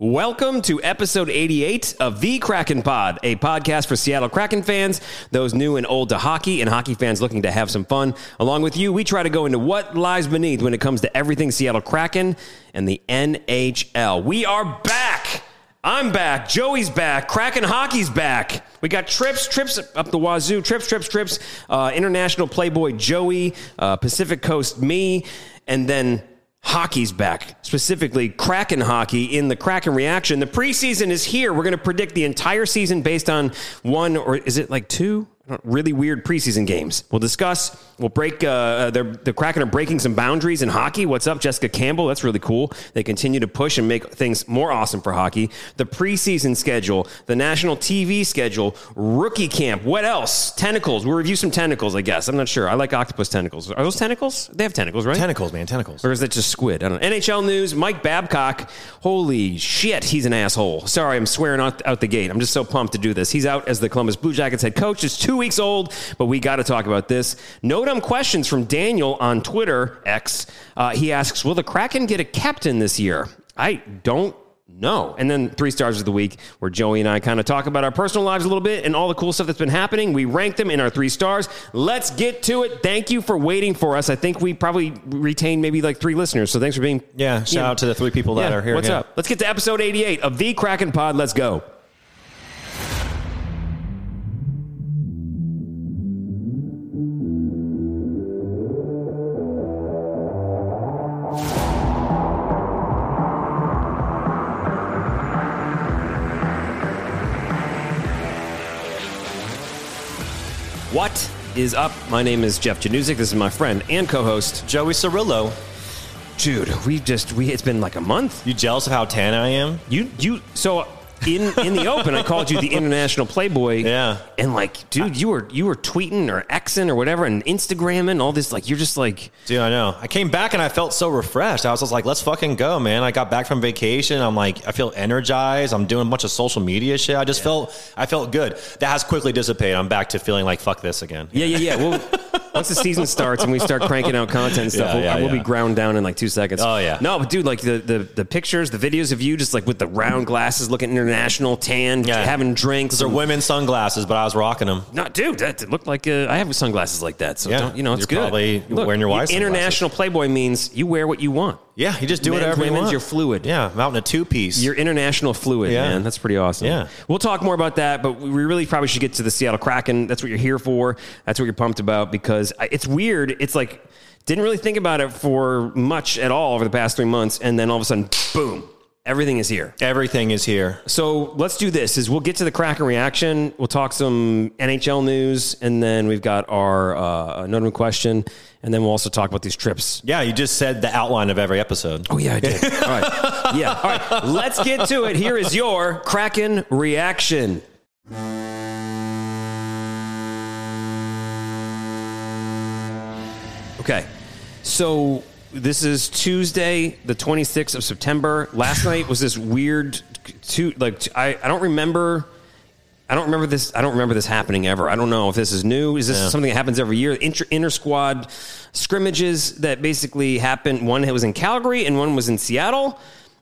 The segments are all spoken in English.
Welcome to episode 88 of The Kraken Pod, a podcast for Seattle Kraken fans, those new and old to hockey, and hockey fans looking to have some fun. Along with you, we try to go into what lies beneath when it comes to everything Seattle Kraken and the NHL. We are back. I'm back. Joey's back. Kraken hockey's back. We got trips, trips up the wazoo, trips, trips, trips. Uh, International Playboy Joey, uh, Pacific Coast me, and then hockey's back, specifically Kraken hockey in the Kraken reaction. The preseason is here. We're going to predict the entire season based on one or is it like two? Really weird preseason games. We'll discuss. We'll break. Uh, the Kraken are breaking some boundaries in hockey. What's up, Jessica Campbell? That's really cool. They continue to push and make things more awesome for hockey. The preseason schedule, the national TV schedule, rookie camp. What else? Tentacles. We'll review some tentacles. I guess I'm not sure. I like octopus tentacles. Are those tentacles? They have tentacles, right? Tentacles, man, tentacles. Or is that just squid? I don't know. NHL news. Mike Babcock. Holy shit, he's an asshole. Sorry, I'm swearing out, out the gate. I'm just so pumped to do this. He's out as the Columbus Blue Jackets head coach. It's two weeks old, but we got to talk about this. No dumb questions from Daniel on Twitter X. Uh, he asks, "Will the Kraken get a captain this year?" I don't know. And then three stars of the week, where Joey and I kind of talk about our personal lives a little bit and all the cool stuff that's been happening. We rank them in our three stars. Let's get to it. Thank you for waiting for us. I think we probably retained maybe like three listeners. So thanks for being. Yeah, shout out to the three people that Yeah, are here. What's yeah. up? Let's get to episode 88 of the Kraken Pod. Let's go. Is up? My name is Jeff Januzik. This is my friend and co-host. Joey Cirillo. Dude, we just we it's been like a month. You jealous of how tan I am? You you so in in the open, I called you the international playboy. Yeah. and like, dude, you were you were tweeting or xing or whatever, and Instagramming all this. Like, you're just like, Dude, I know. I came back and I felt so refreshed. I was just like, let's fucking go, man. I got back from vacation. I'm like, I feel energized. I'm doing a bunch of social media shit. I just felt, I felt good. That has quickly dissipated. I'm back to feeling like, fuck this again. yeah, yeah, yeah. Well, once the season starts and we start cranking out content and stuff, Yeah, we'll, yeah, we'll be ground down in like two seconds. Oh, yeah. No, but dude, like the the the pictures, the videos of you just like with the round glasses, looking international, tan, having drinks. These are women's sunglasses, but I was rocking them. No, dude, that it looked like uh, I have sunglasses like that. So Yeah. don't, you know, it's You're good. probably wearing your wife's International Playboy means you wear what you want. Yeah, you just do Men's, whatever you women's, want. you're fluid. Yeah, I'm out in a two piece. You're international fluid, Yeah. man. That's pretty awesome. Yeah. We'll talk more about that, but we really probably should get to the Seattle Kraken. That's what you're here for. That's what you're pumped about because it's weird. It's like, didn't really think about it for much at all over the past three months. And then all of a sudden, boom, everything is here. Everything is here. So let's do this. Is we'll get to the Kraken reaction. We'll talk some NHL news, and then we've got our uh, another question, and then we'll also talk about these trips. Yeah, you just said the outline of every episode. Oh yeah, I did. All right, yeah. All right, let's get to it. Here is your Kraken reaction. Okay, so this is Tuesday, the 26th of September. Last night was this weird, two like I, I don't remember. I don't remember this. I don't remember this happening ever. I don't know if this is new. Is this Yeah. something that happens every year? Inter, inter squad scrimmages that basically happened. One was in Calgary and one was in Seattle.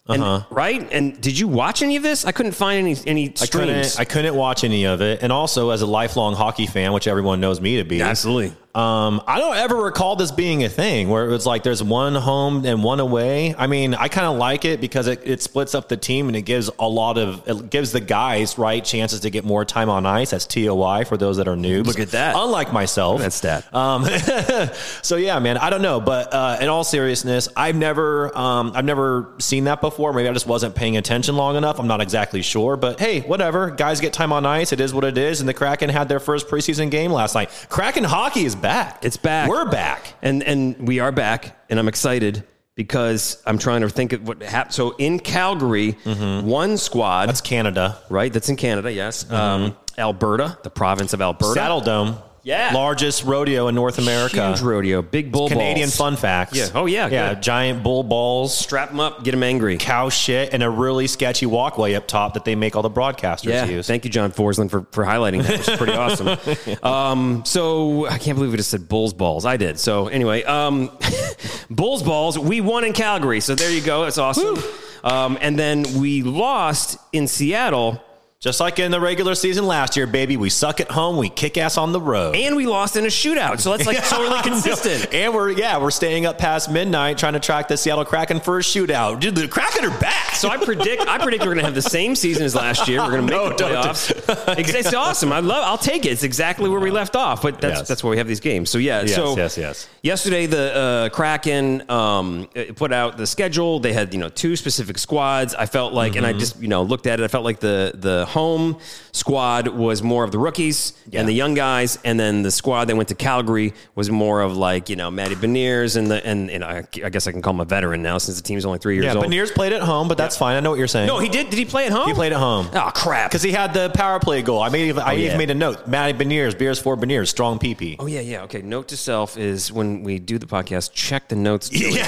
And, Uh-huh. Right? And did you watch any of this? I couldn't find any any I couldn't, streams. I couldn't watch any of it. And also, as a lifelong hockey fan, which everyone knows me to be, Absolutely. Um, I don't ever recall this being a thing where it was like there's one home and one away. I mean, I kind of like it because it, it splits up the team and it gives a lot of it gives the guys right chances to get more time on ice. That's TOI for those that are noobs. Look at that. Unlike myself, that's That. Um, so yeah, man, I don't know, but uh, in all seriousness, I've never, um, I've never seen that before. Maybe I just wasn't paying attention long enough. I'm not exactly sure, but hey, whatever. Guys get time on ice. It is what it is. And the Kraken had their first preseason game last night. Kraken hockey is back. It's back. We're back. and and we are back, and I'm excited because I'm trying to think of what happened. So in Calgary, one squad, Mm-hmm. That's Canada. right? That's in Canada. Yes, um, Alberta, the province of Alberta. Saddledome. Yeah. Largest rodeo in North America. Huge rodeo, big bull Canadian balls. fun facts. Yeah. Oh, yeah, Yeah. good. Giant bull balls, Strap them up, get them angry. cow shit, and a really sketchy walkway up top that they make all the broadcasters Yeah, use. thank you, John Forslund, for, for highlighting that, which is pretty awesome. Um, so I can't believe we just said Bulls balls. I did. So anyway, um, Bulls balls. We won in Calgary. So there you go. That's awesome. Um, and then we lost in Seattle. Just like in the regular season last year, baby, we suck at home, we kick ass on the road. And we lost in a shootout. So that's like totally consistent. and we're yeah, we're staying up past midnight trying to track the Seattle Kraken for a shootout. Dude, the Kraken are back. So I predict I predict we're going to have the same season as last year. We're going to make No, the playoffs. it's, it's awesome. I love. I'll take it. It's exactly where we left off. But that's Yes. that's why we have these games. So yeah. Yes, so yes, yes. Yesterday the uh, Kraken um, put out the schedule. They had you know two specific squads. I felt like, and I Mm-hmm. just you know looked at it. I felt like the the home squad was more of the rookies Yeah. and the young guys, and then the squad that went to Calgary was more of like you know Matty Beniers and the and, and I, I guess I can call him a veteran now since the team's only three years Yeah, old. Beniers played at home, but that's fine. I know what you're saying. no, he did. Did he play at home? He played at home. Oh crap! Because he had the power play goal. I made I Oh, yeah. even made a note. Matty Beniers, beers for Beniers, strong PP. Oh yeah, yeah. Okay. Note to self is when we do the podcast, check the notes Joey,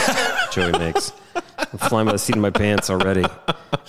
Joey makes. I'm flying by the seat of my pants already.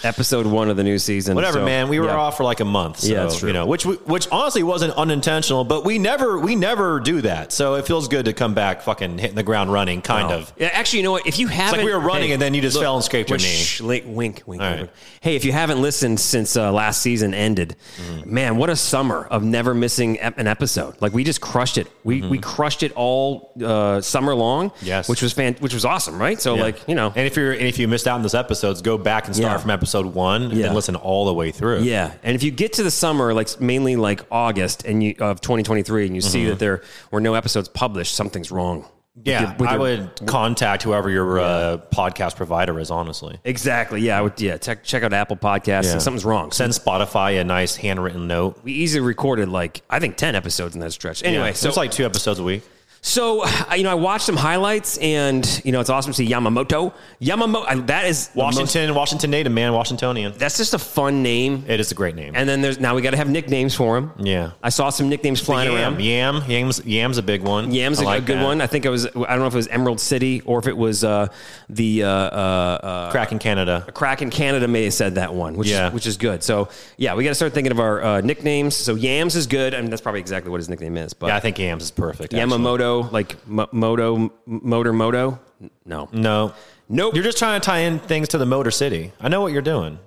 Episode one of the new season. Whatever, So, man. We were yeah. off for like a month. So, Yeah, that's true. You know, which we- which honestly wasn't unintentional, but we never we never do that. So it feels good to come back, fucking hitting the ground running, kind of. Yeah, actually, you know what? If you haven't, it's like we were running and then you just fell and scraped your which- knee. li- wink, wink, All wink. right. Hey, if you haven't listened since uh, last season ended, Mm-hmm. man, what a summer of never missing an episode. Like we just crushed it. We we crushed it all uh, summer long. Mm-hmm. Yes. which was fan- which was awesome, right? So Yeah. like you know, And if you're if you missed out on those episodes, go back and start Yeah. from episode one and Yeah. then listen all the way through. Yeah, and if you get to the summer, like mainly like August and you of 2023, and you see Mm-hmm. that there were no episodes published, something's wrong. with Yeah, your- with I your- would contact whoever your uh, podcast provider is. Honestly, exactly. Yeah, I would. Yeah, check check out Apple Podcasts. Yeah. Something's wrong. send Spotify a nice handwritten note. we easily recorded like I think 10 episodes in that stretch. Anyway, Yeah, so it's like two episodes a week. So you know I watched some highlights, and you know it's awesome to see Yamamoto. Yamamoto. That is the most- Washington, Washington native man, Washingtonian. that's just a fun name. It is a great name. And then there's now we got to have nicknames for him. Yeah. I saw some nicknames flying Yam, around. Yam, Yam's, Yam's a big one. Yam's I a, like a good that. one. I think it was. I don't know if it was Emerald City or if it was uh, the uh, uh, uh, Kraken Canada. Crack in Canada may have said that one, which Yeah. is, which is good. So yeah, we got to start thinking of our uh, nicknames. So Yams is good. I mean, that's probably exactly what his nickname is. But Yeah, I think Yams is perfect. actually. Yamamoto, like Mo- Moto, Motor Moto. No, No. Nope. You're just trying to tie in things to the Motor City. I know what you're doing.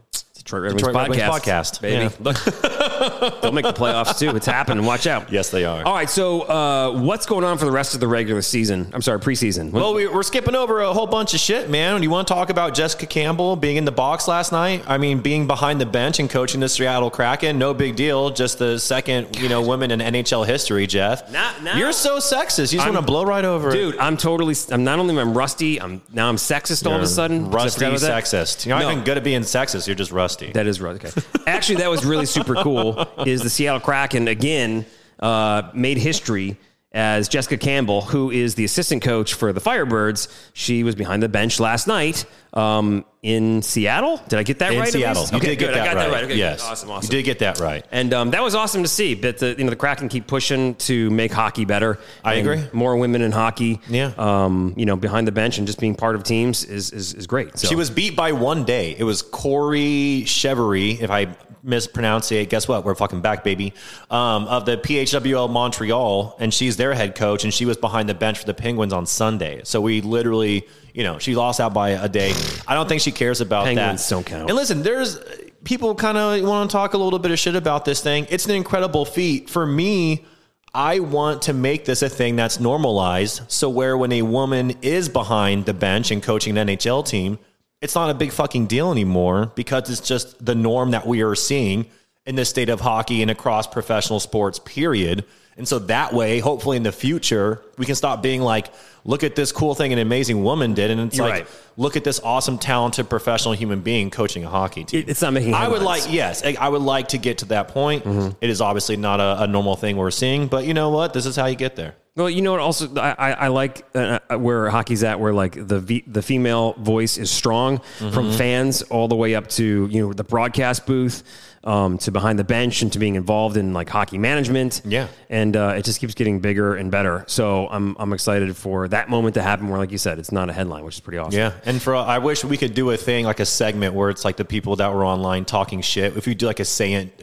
Detroit Red Wings Detroit Red Wings podcast, podcast. baby. Yeah. Look, they'll make the playoffs too. It's happening. Watch out. Yes, they are. All right. So, uh, what's going on for the rest of the regular season? I'm sorry, preseason. What- Well, we, we're skipping over a whole bunch of shit, man. Do you want to talk about Jessica Campbell being in the box last night? I mean, being behind the bench and coaching the Seattle Kraken, no big deal. Just the second, you know, woman in NHL history, Jeff. Now- now- You're so sexist. You just I'm- want to blow right over it. Dude, I'm totally. I'm not only I'm rusty. I'm now I'm sexist all of a sudden. rusty forgot about that. sexist. You're not No. even good at being sexist. You're just rusty. That is right. Okay. Actually, that was really super cool. Is the Seattle Kraken again uh, made history as Jessica Campbell, who is the assistant coach for the Firebirds. She was behind the bench last night um, in Seattle. Did I get that in right? at Seattle, you Okay, did good. get that, I got right. that right. Okay, yes, good. awesome, awesome. You did get that right. And um, that was awesome to see. But the you know the Kraken keep pushing to make hockey better. I agree. More women in hockey. Yeah. Um, you know, behind the bench and just being part of teams is is, is great. So. She was beat by one day. It was Kori Cheverie, if I mispronounce it. Guess what? We're fucking back, baby. Um, of the PWHL Montreal, and she's their head coach, and she was behind the bench for the Penguins on Sunday. So we literally, you know, she lost out by a day. I don't think she cares about Penguins that. don't count. And listen, there's people kind of want to talk a little bit of shit about this thing. It's an incredible feat for me. I want to make this a thing that's normalized. So where when a woman is behind the bench and coaching an NHL team, it's not a big fucking deal anymore because it's just the norm that we are seeing in the state of hockey and across professional sports, period. And so that way, hopefully in the future, we can stop being like, look at this cool thing an amazing woman did. And it's You're like, right. look at this awesome, talented professional human being coaching a hockey team. It's not making. I would like, yes, I would like to get to that point. Mm-hmm. It is obviously not a, a normal thing we're seeing, but you know what? This is how you get there. Well, you know what? Also, I, I I like uh, uh, where hockey's at, where like the v, the female voice is strong Mm-hmm. from fans all the way up to you know the broadcast booth, um, to behind the bench, and to being involved in like hockey management. Yeah. and uh, it just keeps getting bigger and better. So I'm I'm excited for that moment to happen, where like you said, it's not a headline, which is pretty awesome. Yeah, and for I wish we could do a thing like a segment where it's like the people that were online talking shit. If we do like a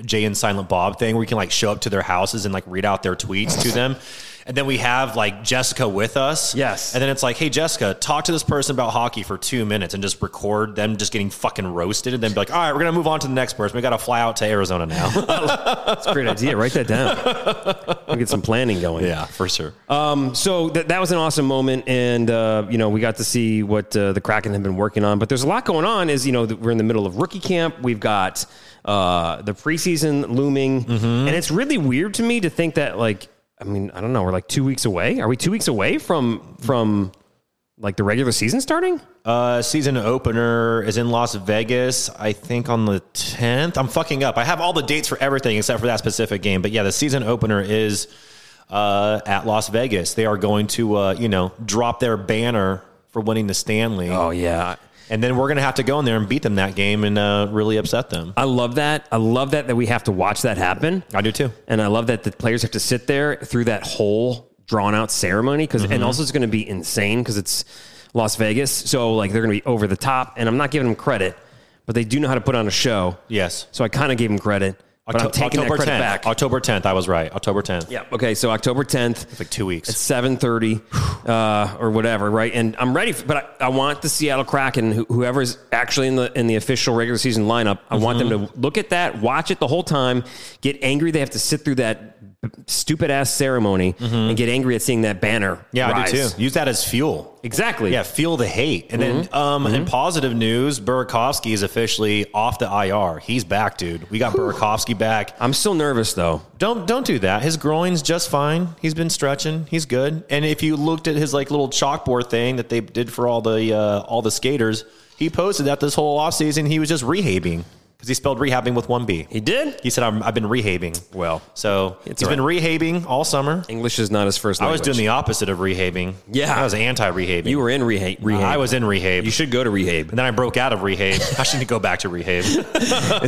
Jay and Silent Bob thing, where we can like show up to their houses and like read out their tweets to them. And then we have like Jessica with us. Yes. And then it's like, hey, Jessica, talk to this person about hockey for two minutes and just record them just getting fucking roasted and then be like, all right, we're going to move on to the next person. We got to fly out to Arizona now. That's a great idea. Write that down. We'll get some planning going. yeah, for sure. Um, so th- that was an awesome moment, and uh, you know we got to see what uh, the Kraken have been working on. But there's a lot going on. Is you know we're in the middle of rookie camp. We've got uh, the preseason looming, and it's really weird to me to think that like I mean I don't know we're like two weeks away. Are we two weeks away from from like the regular season starting? Uh, season opener is in Las Vegas, I think on the 10th. I'm fucking up. I have all the dates for everything except for that specific game. But yeah, the season opener is uh, at Las Vegas. They are going to, uh, you know, drop their banner for winning the Stanley. Oh yeah. And then we're going to have to go in there and beat them that game and uh, really upset them. I love that. I love that that we have to watch that happen. I do too. And I love that the players have to sit there through that whole drawn out ceremony because, Mm-hmm. and also it's going to be insane because it's Las Vegas. So like they're going to be over the top. And I'm not giving them credit, but they do know how to put on a show. Yes. So I kind of gave them credit, but I'm taking October that credit 10th. back. October 10th. I was right. October 10th. Yeah. Okay. So October 10th. It's like two weeks. It's seven thirty, uh, or whatever, right? And I'm ready, for, but I, I want the Seattle Kraken, who, whoever's actually in the in the official regular season lineup, I want them Mm-hmm. to look at that, watch it the whole time, get angry. They have to sit through that stupid ass ceremony and get angry at seeing that banner. Mm-hmm. yeah, rise. I do too. Use that as fuel. Exactly. Yeah, feel the hate. And then Mm-hmm. um, in positive news, Burakovsky is officially off the IR. He's back, dude. We got Burakovsky back. I'm still nervous though. Don't don't do that. His groin's just fine. He's been stretching. He's good. And if you looked at his like little chalkboard thing that they did for all the uh, all the skaters, he posted that this whole offseason he was just rehabbing because he spelled rehabbing with one B. He did. He said I'm, I've been rehabbing. Well, So It's he's all been rehabbing all summer. English is not his first I language. was doing the opposite of rehabbing. Yeah. I was anti-rehabbing. You were in rehab. rehab. I was in rehab. You should go to rehab. And then I broke out of rehab. I shouldn't go back to rehab. Is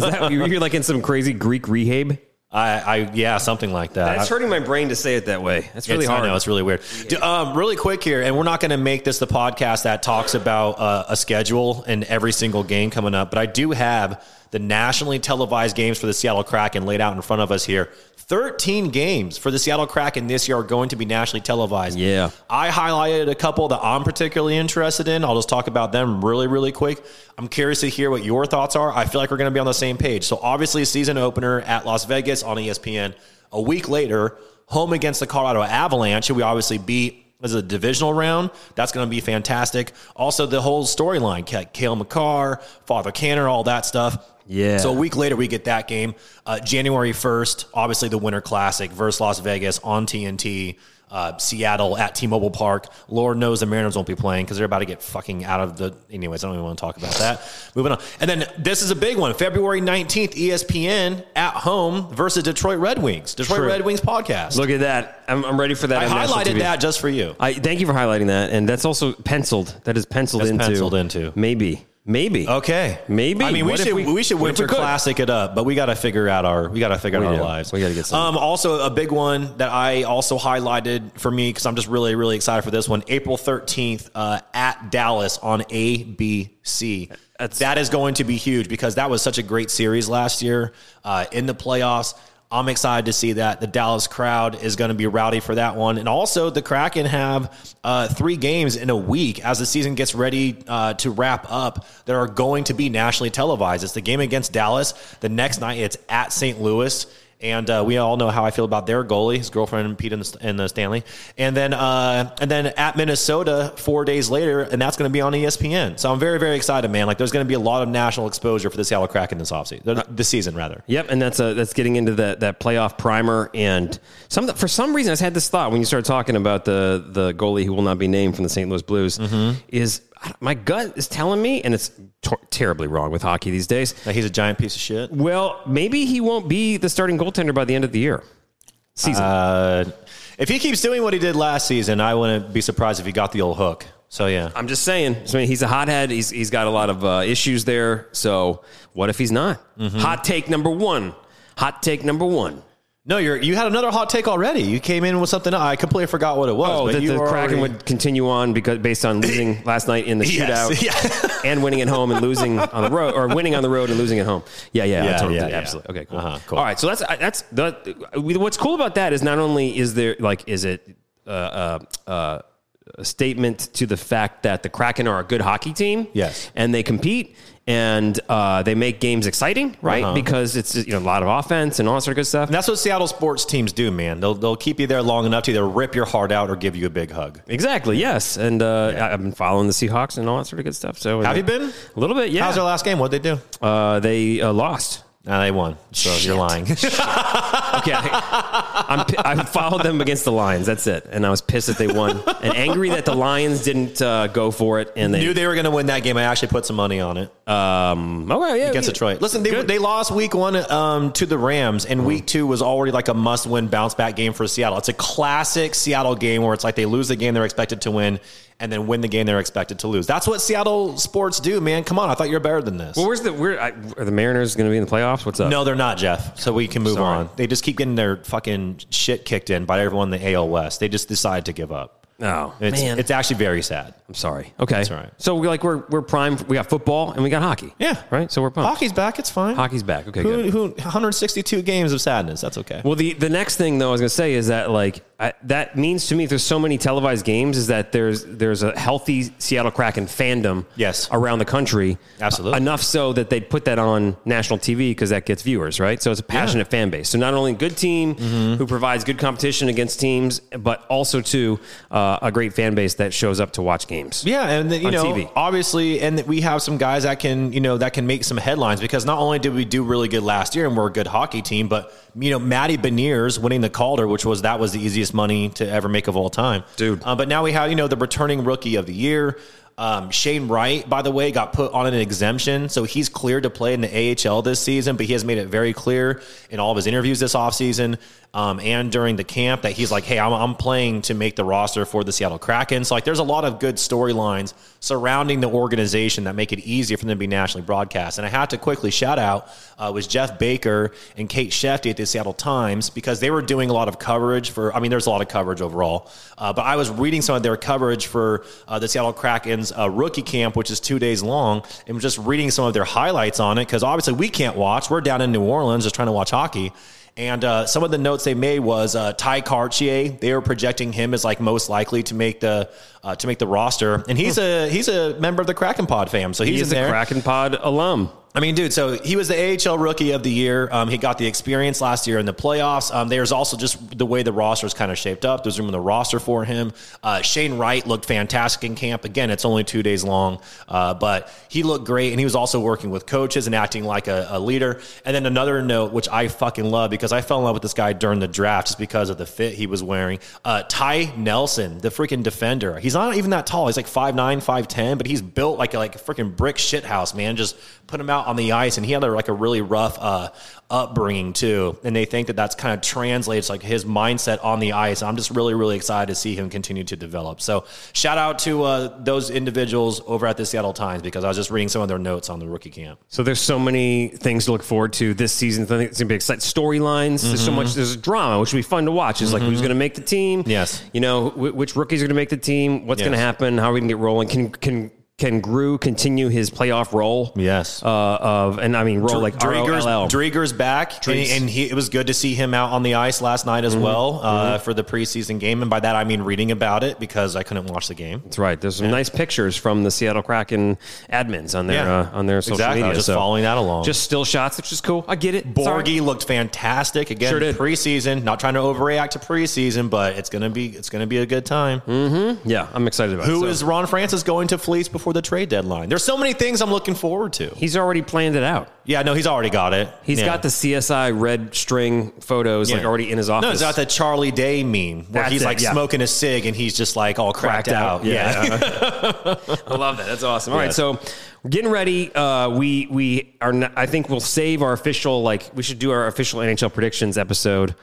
that you're like in some crazy Greek rehab? I, I yeah, something like that. It's hurting my brain to say it that way. That's really It's- hard. I know it's really weird. Do- um, really quick here, and we're not going to make this the podcast that talks about uh, a schedule and every single game coming up, but I do have the nationally televised games for the Seattle Kraken laid out in front of us here. 13 games for the Seattle Kraken this year are going to be nationally televised. Yeah. I highlighted a couple that I'm particularly interested in. I'll just talk about them really, really quick. I'm curious to hear what your thoughts are. I feel like we're going to be on the same page. So, obviously, season opener at Las Vegas on ESPN. A week later, home against the Colorado Avalanche, who we obviously beat as a divisional round. That's going to be fantastic. Also, the whole storyline Cale Makar, Father Canner, all that stuff. Yeah. So a week later, we get that game. Uh, January 1st, obviously the Winter Classic versus Las Vegas on TNT. Uh, Seattle at T-Mobile Park. Lord knows the Mariners won't be playing because they're about to get fucking out of the. Anyways, I don't even want to talk about that. Moving on, and then this is a big one. February nineteenth, ESPN at home versus Detroit Red Wings. Detroit True. Red Wings podcast. Look at that. I'm, I'm ready for that. I highlighted that just for you. I thank you for highlighting that, and that's also penciled. That is penciled That's into. penciled into. Maybe. Maybe. Okay, Maybe. I mean, we What should we- we, should what if we winter classic it up, but we got to figure out our we got to figure We out do. our lives. We gotta get something. Um, also a big one that I also highlighted for me because I'm just really really excited for this one. April 13th uh, at Dallas on ABC. That's- that is going to be huge because that was such a great series last year uh, in the playoffs. I'm excited to see that the Dallas crowd is going to be rowdy for that one, and also the Kraken have uh, three games in a week as the season gets ready uh, to wrap up. That are going to be nationally televised. It's the game against Dallas. The next night, it's at St. Louis. And uh, we all know how I feel about their goalie, his girlfriend Pete in the, in the Stanley, and then uh, and then at Minnesota four days later, and that's going to be on ESPN. So I'm very very excited, man. Like there's going to be a lot of national exposure for the Seattle Kraken this offseason, this season rather. Yep, and that's a, that's getting into that that playoff primer. And some for some reason, I had this thought when you started talking about the the goalie who will not be named from the St. Louis Blues. Mm-hmm. Is my gut is telling me, and it's ter- terribly wrong with hockey these days. Like he's a giant piece of shit. Well, maybe he won't be the starting goaltender by the end of the year season. Uh, if he keeps doing what he did last season, I wouldn't be surprised if he got the old hook. So yeah, I'm just saying. I mean, he's a hothead. He's he's got a lot of uh, issues there. So what if he's not? Mm-hmm. Hot take number one. Hot take number one. No, you're you had another hot take already. You came in with something. I completely forgot what it was. Oh, but that the Kraken already- would continue on because based on losing last night in the Yes, shootout yeah. and winning at home and losing on the road, or winning on the road and losing at home. Yeah, yeah, Yeah, totally yeah, yeah. absolutely. Okay, cool. Uh-huh, cool. All right, so that's that's the what's cool about that is not only is there like is it uh, uh, uh, a statement to the fact that the Kraken are a good hockey team. Yes. and they compete and uh, they make games exciting, right? Uh-huh. Because it's you know a lot of offense and all that sort of good stuff. And that's what Seattle sports teams do, man. They'll they'll keep you there long enough to either rip your heart out or give you a big hug. Exactly. Yes, and uh, I- I've been following the Seahawks and all that sort of good stuff. So Have you been? a little bit? Yeah. How's their last game? What'd they do? uh, they uh, lost. Nah, they won. So you're lying. Okay, I, I'm, I followed them against the Lions. That's it, and I was pissed that they won, and angry that the Lions didn't uh, go for it. And they, Knew they were going to win that game. I actually put some money on it um, okay, yeah, against we- Detroit. Listen, they, Good. they lost week one um, to the Rams, and week two was already like a must win bounce back game for Seattle. It's a classic Seattle game where it's like they lose the game they're expected to win and then win the game they're expected to lose. That's what Seattle sports do, man. Come on. I thought you were better than this. Well, where's the where I, are the Mariners going to be in the playoffs? What's up? No, they're not, Jeff. So we can move Sorry. on. They just keep getting their fucking shit kicked in by everyone in the AL West. They just decide to give up. Oh It's, man, it's actually very sad. I'm sorry. Okay, That's right. So we're like we're we're prime. We got football and we got hockey. Yeah. right. So we're pumped. Hockey's back. It's fine. Hockey's back. Okay, Who, good. who, 162 games of sadness. That's okay. Well, the the next thing though I was gonna say is that like I, that means to me if there's so many televised games is that there's there's a healthy Seattle Kraken fandom Yes. around the country Absolutely. enough so that they'd put that on national TV because that gets viewers right so it's a passionate fan base so not only a good team Mm-hmm. who provides good competition against teams but also too uh, a great fan base that shows up to watch games Yeah, and then, you know, TV. obviously, and that we have some guys that can, you know, that can make some headlines because not only did we do really good last year and we're a good hockey team, but you know, Matty Beniers winning the Calder, which was that was the easiest money to ever make of all time, Dude. Uh, but now we have, you know, the returning rookie of the year. Um, Shane Wright, by the way, got put on an exemption, so he's cleared to play in the AHL this season. But he has made it very clear in all of his interviews this offseason um, and during the camp that he's like, "Hey, I'm, I'm playing to make the roster for the Seattle Kraken." So like, there's a lot of good storylines surrounding the organization that make it easier for them to be nationally broadcast. And I had to quickly shout out uh, was Geoff Baker and Kate Shefte at the Seattle Times because they were doing a lot of coverage for. I mean, there's a lot of coverage overall, uh, but I was reading some of their coverage for uh, the Seattle Kraken's uh, rookie camp, which is two days long, and just reading some of their highlights on it because obviously we can't watch. We're down in New Orleans just trying to watch hockey. And uh, some of the notes they made was uh, Tye Kartye. They were projecting him as like most likely to make the uh, to make the roster, and he's a he's a member of the Kraken Pod fam, so he's he in is a. Kraken Pod alum I mean, dude, so he was the AHL rookie of the year. Um, he got the experience last year in the playoffs. Um, there's also just the way the roster is kind of shaped up. There's room in the roster for him. Uh, Shane Wright looked fantastic in camp. Again, it's only two days long, uh, but he looked great. And he was also working with coaches and acting like a, a leader. And then another note, which I fucking love because I fell in love with this guy during the draft just because of the fit he was wearing. Uh, Ty Nelson, the freaking defender. He's not even that tall. He's like 5'9, 5'10, but he's built like a, like a freaking brick shit house, man. Just put him out on the ice, and he had a, like a really rough uh, upbringing too. And they think that that's kind of translates like his mindset on the ice. I'm just really really excited to see him continue to develop. So shout out to uh, those individuals over at the Seattle Times because I was just reading some of their notes on the rookie camp. So there's so many things to look forward to this season. I think it's gonna be exciting. Storylines. There's so much. There's drama, which will be fun to watch. It's like who's gonna make the team. Yes. You know which rookies are gonna make the team. What's gonna happen? How are we gonna get rolling? Can can can Gru continue his playoff role? Yes. Uh, of and I mean role like Driedger's, R-O-L-L. Driedger's back, and, and he, it was good to see him out on the ice last night Mm-hmm. as well uh, for the preseason game. And by that I mean reading about it because I couldn't watch the game. That's right. There's some nice pictures from the Seattle Kraken admins on their Yeah. uh, on their social Exactly. Media. just So following that along. Just still shots, which is cool. I get it. It's all right. Borgie looked fantastic again. Sure did. Preseason, not trying to overreact to preseason, but it's gonna be it's gonna be a good time. Mm-hmm. Yeah, I'm excited about. Who it. is So, Ron Francis going to Fleece before the trade deadline? There's so many things I'm looking forward to. He's already planned it out. Yeah, no, he's already got it. He's Yeah. got the CSI red string photos like already in his office. No, it's got the Charlie Day meme where That's he's it, like yeah. smoking a cig and he's just like all cracked, out. Yeah. I love that. That's awesome. All right, so we're getting ready. Uh, we we are. Not, I think we'll save our official. Like we should do our official NHL predictions episode. Uh,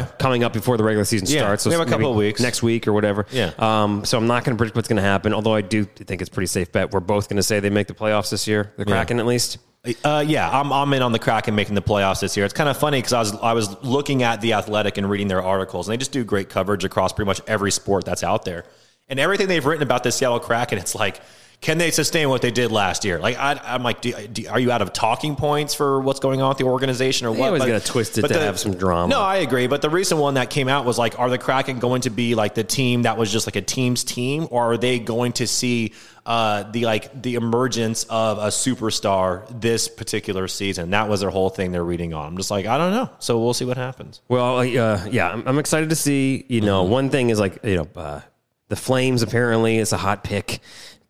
Okay. Coming up before the regular season Yeah, starts. we have a couple of weeks. next week or whatever. Yeah. Um, so I'm not going to predict what's going to happen. Although I do think it's a pretty safe bet. We're both going to say they make the playoffs this year. The Kraken at least. Uh, yeah, I'm, I'm in on the Kraken making the playoffs this year. It's kind of funny because I was I was looking at the Athletic and reading their articles, and they just do great coverage across pretty much every sport that's out there. And everything they've written about the Seattle Kraken, it's like, can they sustain what they did last year? Like I, I'm like, do, do, are you out of talking points for what's going on with the organization or They what? always But- gotta twist it to have some drama. No, I agree. But the recent one that came out was like, are the Kraken going to be like the team that was just like a team's team, or are they going to see uh, the like the emergence of a superstar this particular season? That was their whole thing they're reading on. I'm just like, I don't know. So we'll see what happens. Well, uh, yeah, I'm, I'm excited to see. You know, Mm-hmm. one thing is like you know, uh, the Flames apparently is a hot pick,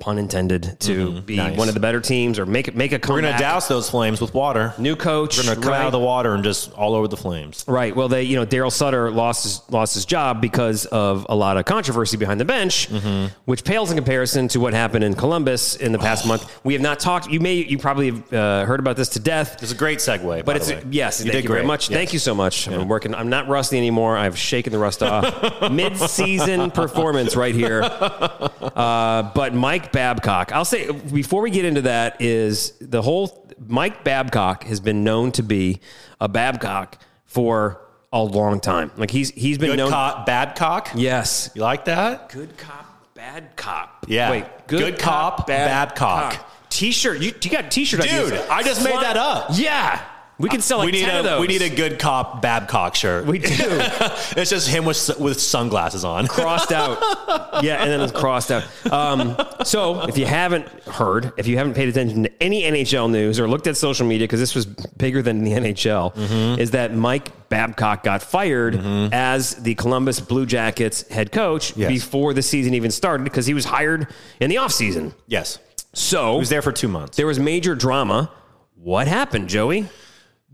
pun intended, to be Mm-hmm. Nice. one of the better teams or make it make a We're gonna douse those flames with water. New coach, We're gonna come right? out of the water and just all over the flames. Right. Well, they, you know, Daryl Sutter lost his, lost his job because of a lot of controversy behind the bench, Mm-hmm. which pales in comparison to what happened in Columbus in the past month. We have not talked. You may, you probably have uh, heard about this to death. It's a great segue, But it's yes, thank you very much. Thank you so much. I'm working. I'm not rusty anymore. I've shaken the rust off. Mid-season performance right here. Uh, but Mike Babcock, I'll say before we get into that is the whole Mike Babcock has been known to be a Babcock for a long time. Like he's he's been Good known. cop, bad cock. Yes. You like that? Good cop, bad cop. Yeah. Wait. Good cop, bad cock. T-shirt. You, you got T-shirt. Dude. I just made that up. Yeah. We can sell like we need 10 a of those. we need a good cop Babcock shirt. We do. it's just him with with sunglasses on. crossed out. Yeah, and then it's crossed out. Um, so, if you haven't heard, if you haven't paid attention to any NHL news or looked at social media, because this was bigger than the NHL, Mm-hmm. is that Mike Babcock got fired as the Columbus Blue Jackets head coach Yes. before the season even started because he was hired in the offseason. Yes, So, he was there for two months. there was major drama. What happened, Joey?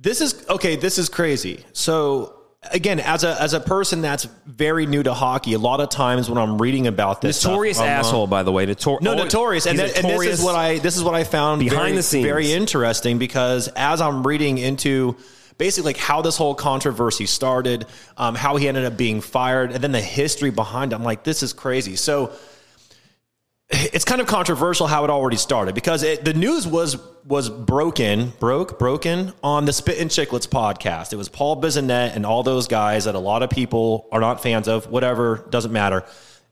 This is okay. This is crazy. So again, as a as a person that's very new to hockey, a lot of times when I'm reading about this, Notorious I'm, uh, asshole, by the way. Notor- No, notorious, and, that, and this is what I this is what I found Behind very, the scenes. very interesting because as I'm reading into basically like how this whole controversy started, um, how he ended up being fired, and then the history behind it, I'm like, this is crazy. So it's kind of controversial how it already started because it, the news was was broken, broke, broken on the Spittin' Chiclets podcast. It was Paul Bissonnette and all those guys that a lot of people are not fans of. Whatever, doesn't matter.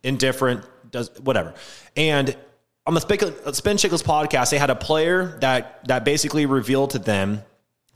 Indifferent, does whatever. And on the Spit Spittin' Chiclets podcast, they had a player that that basically revealed to them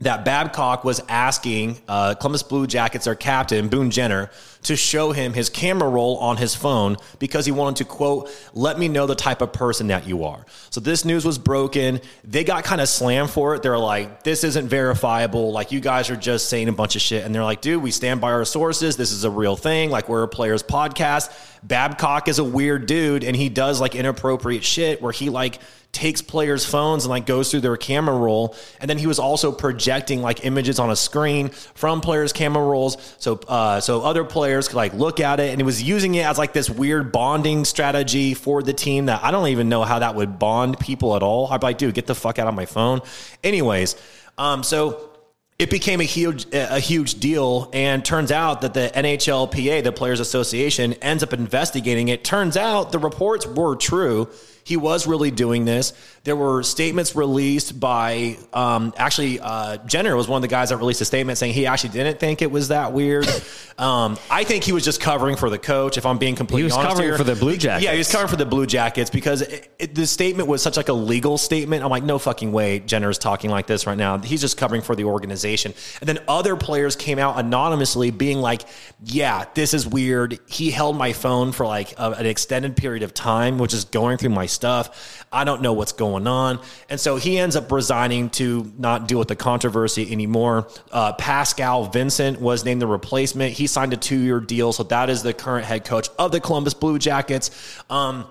that Babcock was asking uh, Columbus Blue Jackets, their captain, Boone Jenner, to show him his camera roll on his phone because he wanted to, quote, let me know the type of person that you are. So this news was broken. They got kind of slammed for it. They're like, this isn't verifiable. Like, you guys are just saying a bunch of shit. And they're like, dude, we stand by our sources. This is a real thing. Like, we're a player's podcast. Babcock is a weird dude and he does like inappropriate shit where he like takes players' phones and like goes through their camera roll. And then he was also projecting like images on a screen from players' camera rolls. So uh, so other players could like look at it and he was using it as like this weird bonding strategy for the team that I don't even know how that would bond people at all. I'd be like, dude, get the fuck out of my phone. Anyways, um, so it became a huge a huge deal and turns out that the NHLPA the players association ends up investigating it turns out the reports were true he was really doing this there were statements released by um, actually uh, Jenner was one of the guys that released a statement saying he actually didn't think it was that weird um, I think he was just covering for the coach if I'm being completely honest, He was covering here. for the Blue Jackets. yeah he was covering for the Blue Jackets because it, it, the statement was such like a legal statement I'm like no fucking way Jenner is talking like this right now he's just covering for the organization and then other players came out anonymously being like, yeah, this is weird. He held my phone for like a, an extended period of time, which is going through my stuff. I don't know what's going on. And so he ends up resigning to not deal with the controversy anymore. Uh, Pascal Vincent was named the replacement. He signed a two year deal. So that is the current head coach of the Columbus Blue Jackets. Um,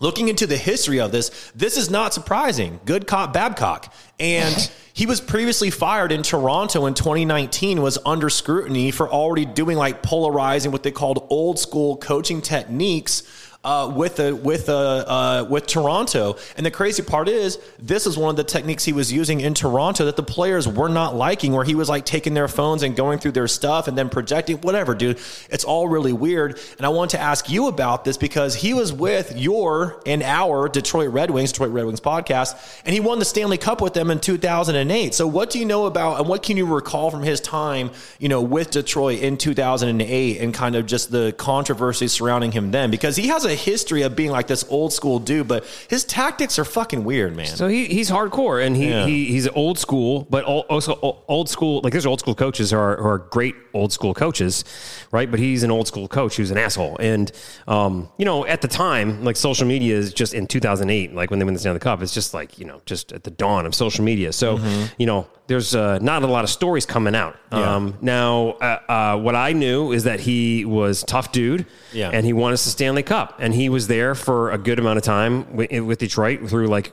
Looking into the history of this, this is not surprising. Good cop, Babcock. And he was previously fired in Toronto in 2019, was under scrutiny for already doing like polarizing what they called old school coaching techniques uh, with the with uh, uh, with Toronto. And the crazy part is, this is one of the techniques he was using in Toronto that the players were not liking, where he was like taking their phones and going through their stuff and then projecting whatever, dude. It's all really weird. And I want to ask you about this because he was with your and our Detroit Red Wings, Detroit Red Wings podcast, and he won the Stanley Cup with them in 2008. So what do you know about and what can you recall from his time, you know, with Detroit in 2008 and kind of just the controversy surrounding him then? Because he has a history of being like this old school dude, but his tactics are fucking weird, man. So he, he's hardcore and he, Yeah. he he's old school, but also old school. Like there's old school coaches who are, who are great old school coaches, right? But he's an old school coach who's an asshole. And um, you know, at the time, like social media is just in 2008, like when they win the Stanley Cup, it's just like you know, just at the dawn of social media. So you know, there's uh, not a lot of stories coming out. Um, now, uh, uh, what I knew is that he was tough dude, Yeah. and he won us the Stanley Cup, and he was there for a good amount of time with, with Detroit through like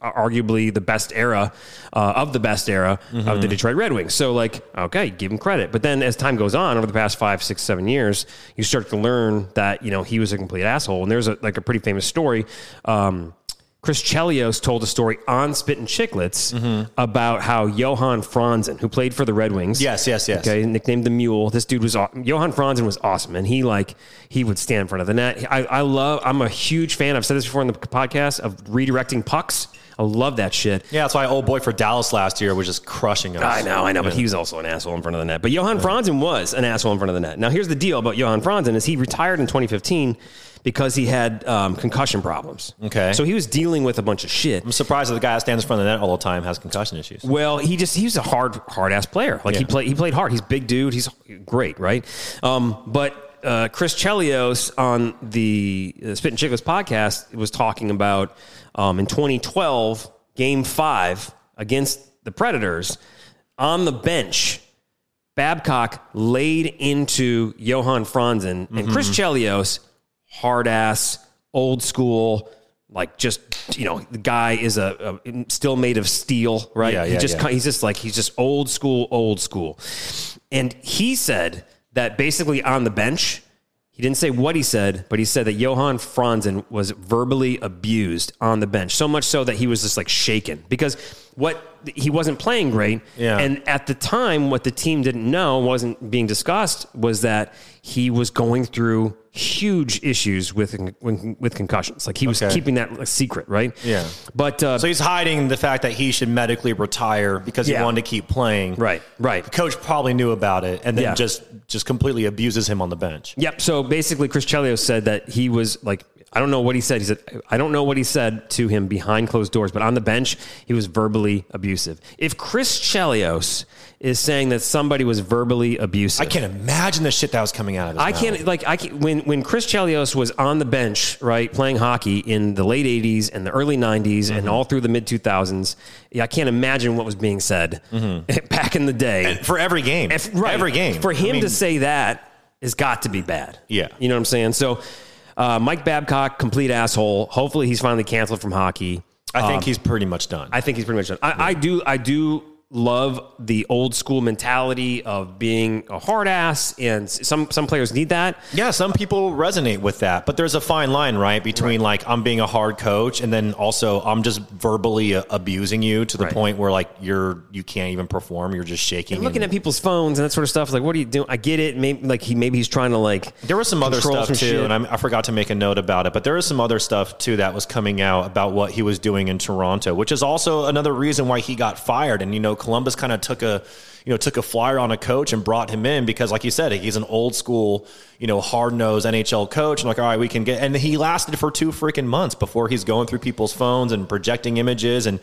arguably the best era uh, of the best era of the Detroit Red Wings. So like, okay, give him credit. But then as time goes on over the past five, six, seven years, you start to learn that you know he was a complete asshole. And there's a, like a pretty famous story. Um, Chris Chelios told a story on Spittin' Chiclets about how Johan Franzen, who played for the Red Wings, Yes, yes, yes. Okay, nicknamed the Mule. This dude was aw- Johan Franzen was awesome, and he like he would stand in front of the net. I, I love. I'm a huge fan. I've said this before in the podcast of redirecting pucks. I love that shit. Yeah, that's why old boy for Dallas last year was just crushing us. I know, I know, but he was also an asshole in front of the net. But Johan Franzen was an asshole in front of the net. Now, here's the deal about Johan Franzen: is he retired in 2015 because he had um, concussion problems. Okay. so he was dealing with a bunch of shit. I'm surprised that the guy that stands in front of the net all the time has concussion issues. Well, he just he was a hard hard ass player. Like he played he played hard. He's a big dude. He's great, right? Um, but uh, Chris Chelios on the uh, Spit and Chicklets podcast was talking about um, in 2012 Game Five against the Predators on the bench. Babcock laid into Johan Franzen and Chris Chelios, hard ass, old school, like just you know the guy is a, a still made of steel, right? Yeah, he yeah, just yeah. he's just like he's just old school, old school, and he said that basically on the bench. He didn't say what he said, but he said that Johan Franzen was verbally abused on the bench. So much so that he was just like shaken because what he wasn't playing great. Yeah. And at the time, what the team didn't know wasn't being discussed was that he was going through huge issues with with concussions. Like he was Okay. keeping that a secret, right? Yeah. But uh, So he's hiding the fact that he should medically retire because he Yeah. wanted to keep playing. right, right. Coach probably knew about it and then Yeah. just just completely abuses him on the bench. Yep. So basically, Chris Chelios said that he was like, I don't know what he said. He said, I don't know what he said to him behind closed doors, but on the bench, he was verbally abusive. If Chris Chelios is saying that somebody was verbally abusive, I can't imagine the shit that was coming out of his I mouth. can't like I can, when when Chris Chelios was on the bench, right, playing hockey in the late '80s and the early '90s Mm-hmm. and all through the mid 2000s. Yeah, I can't imagine what was being said back in the day. for every game. If- right. Every game. For him I mean, to say that has got to be bad. Yeah. You know what I'm saying? So, uh, Mike Babcock, complete asshole. Hopefully, he's finally canceled from hockey. I think he's pretty much done. I think he's pretty much done. I, I do. I do love the old school mentality of being a hard ass, and some some players need that. Yeah, some people resonate with that, but there's a fine line, right, between like I'm being a hard coach and then also I'm just verbally abusing you to the Right. point where like you're you can't even perform, you're just shaking. Looking and- at people's phones and that sort of stuff. Like, what are you doing? I get it. Maybe like he maybe he's trying to like. there was some other stuff some too, shit. and I'm, I forgot to make a note about it. But there was some other stuff too that was coming out about what he was doing in Toronto, which is also another reason why he got fired. And you know, Columbus kind of took a you know took a flyer on a coach and brought him in because, like you said, he's an old school you know hard nosed NHL coach. And like, all right, we can get. And he lasted for two freaking months before he's going through people's phones and projecting images and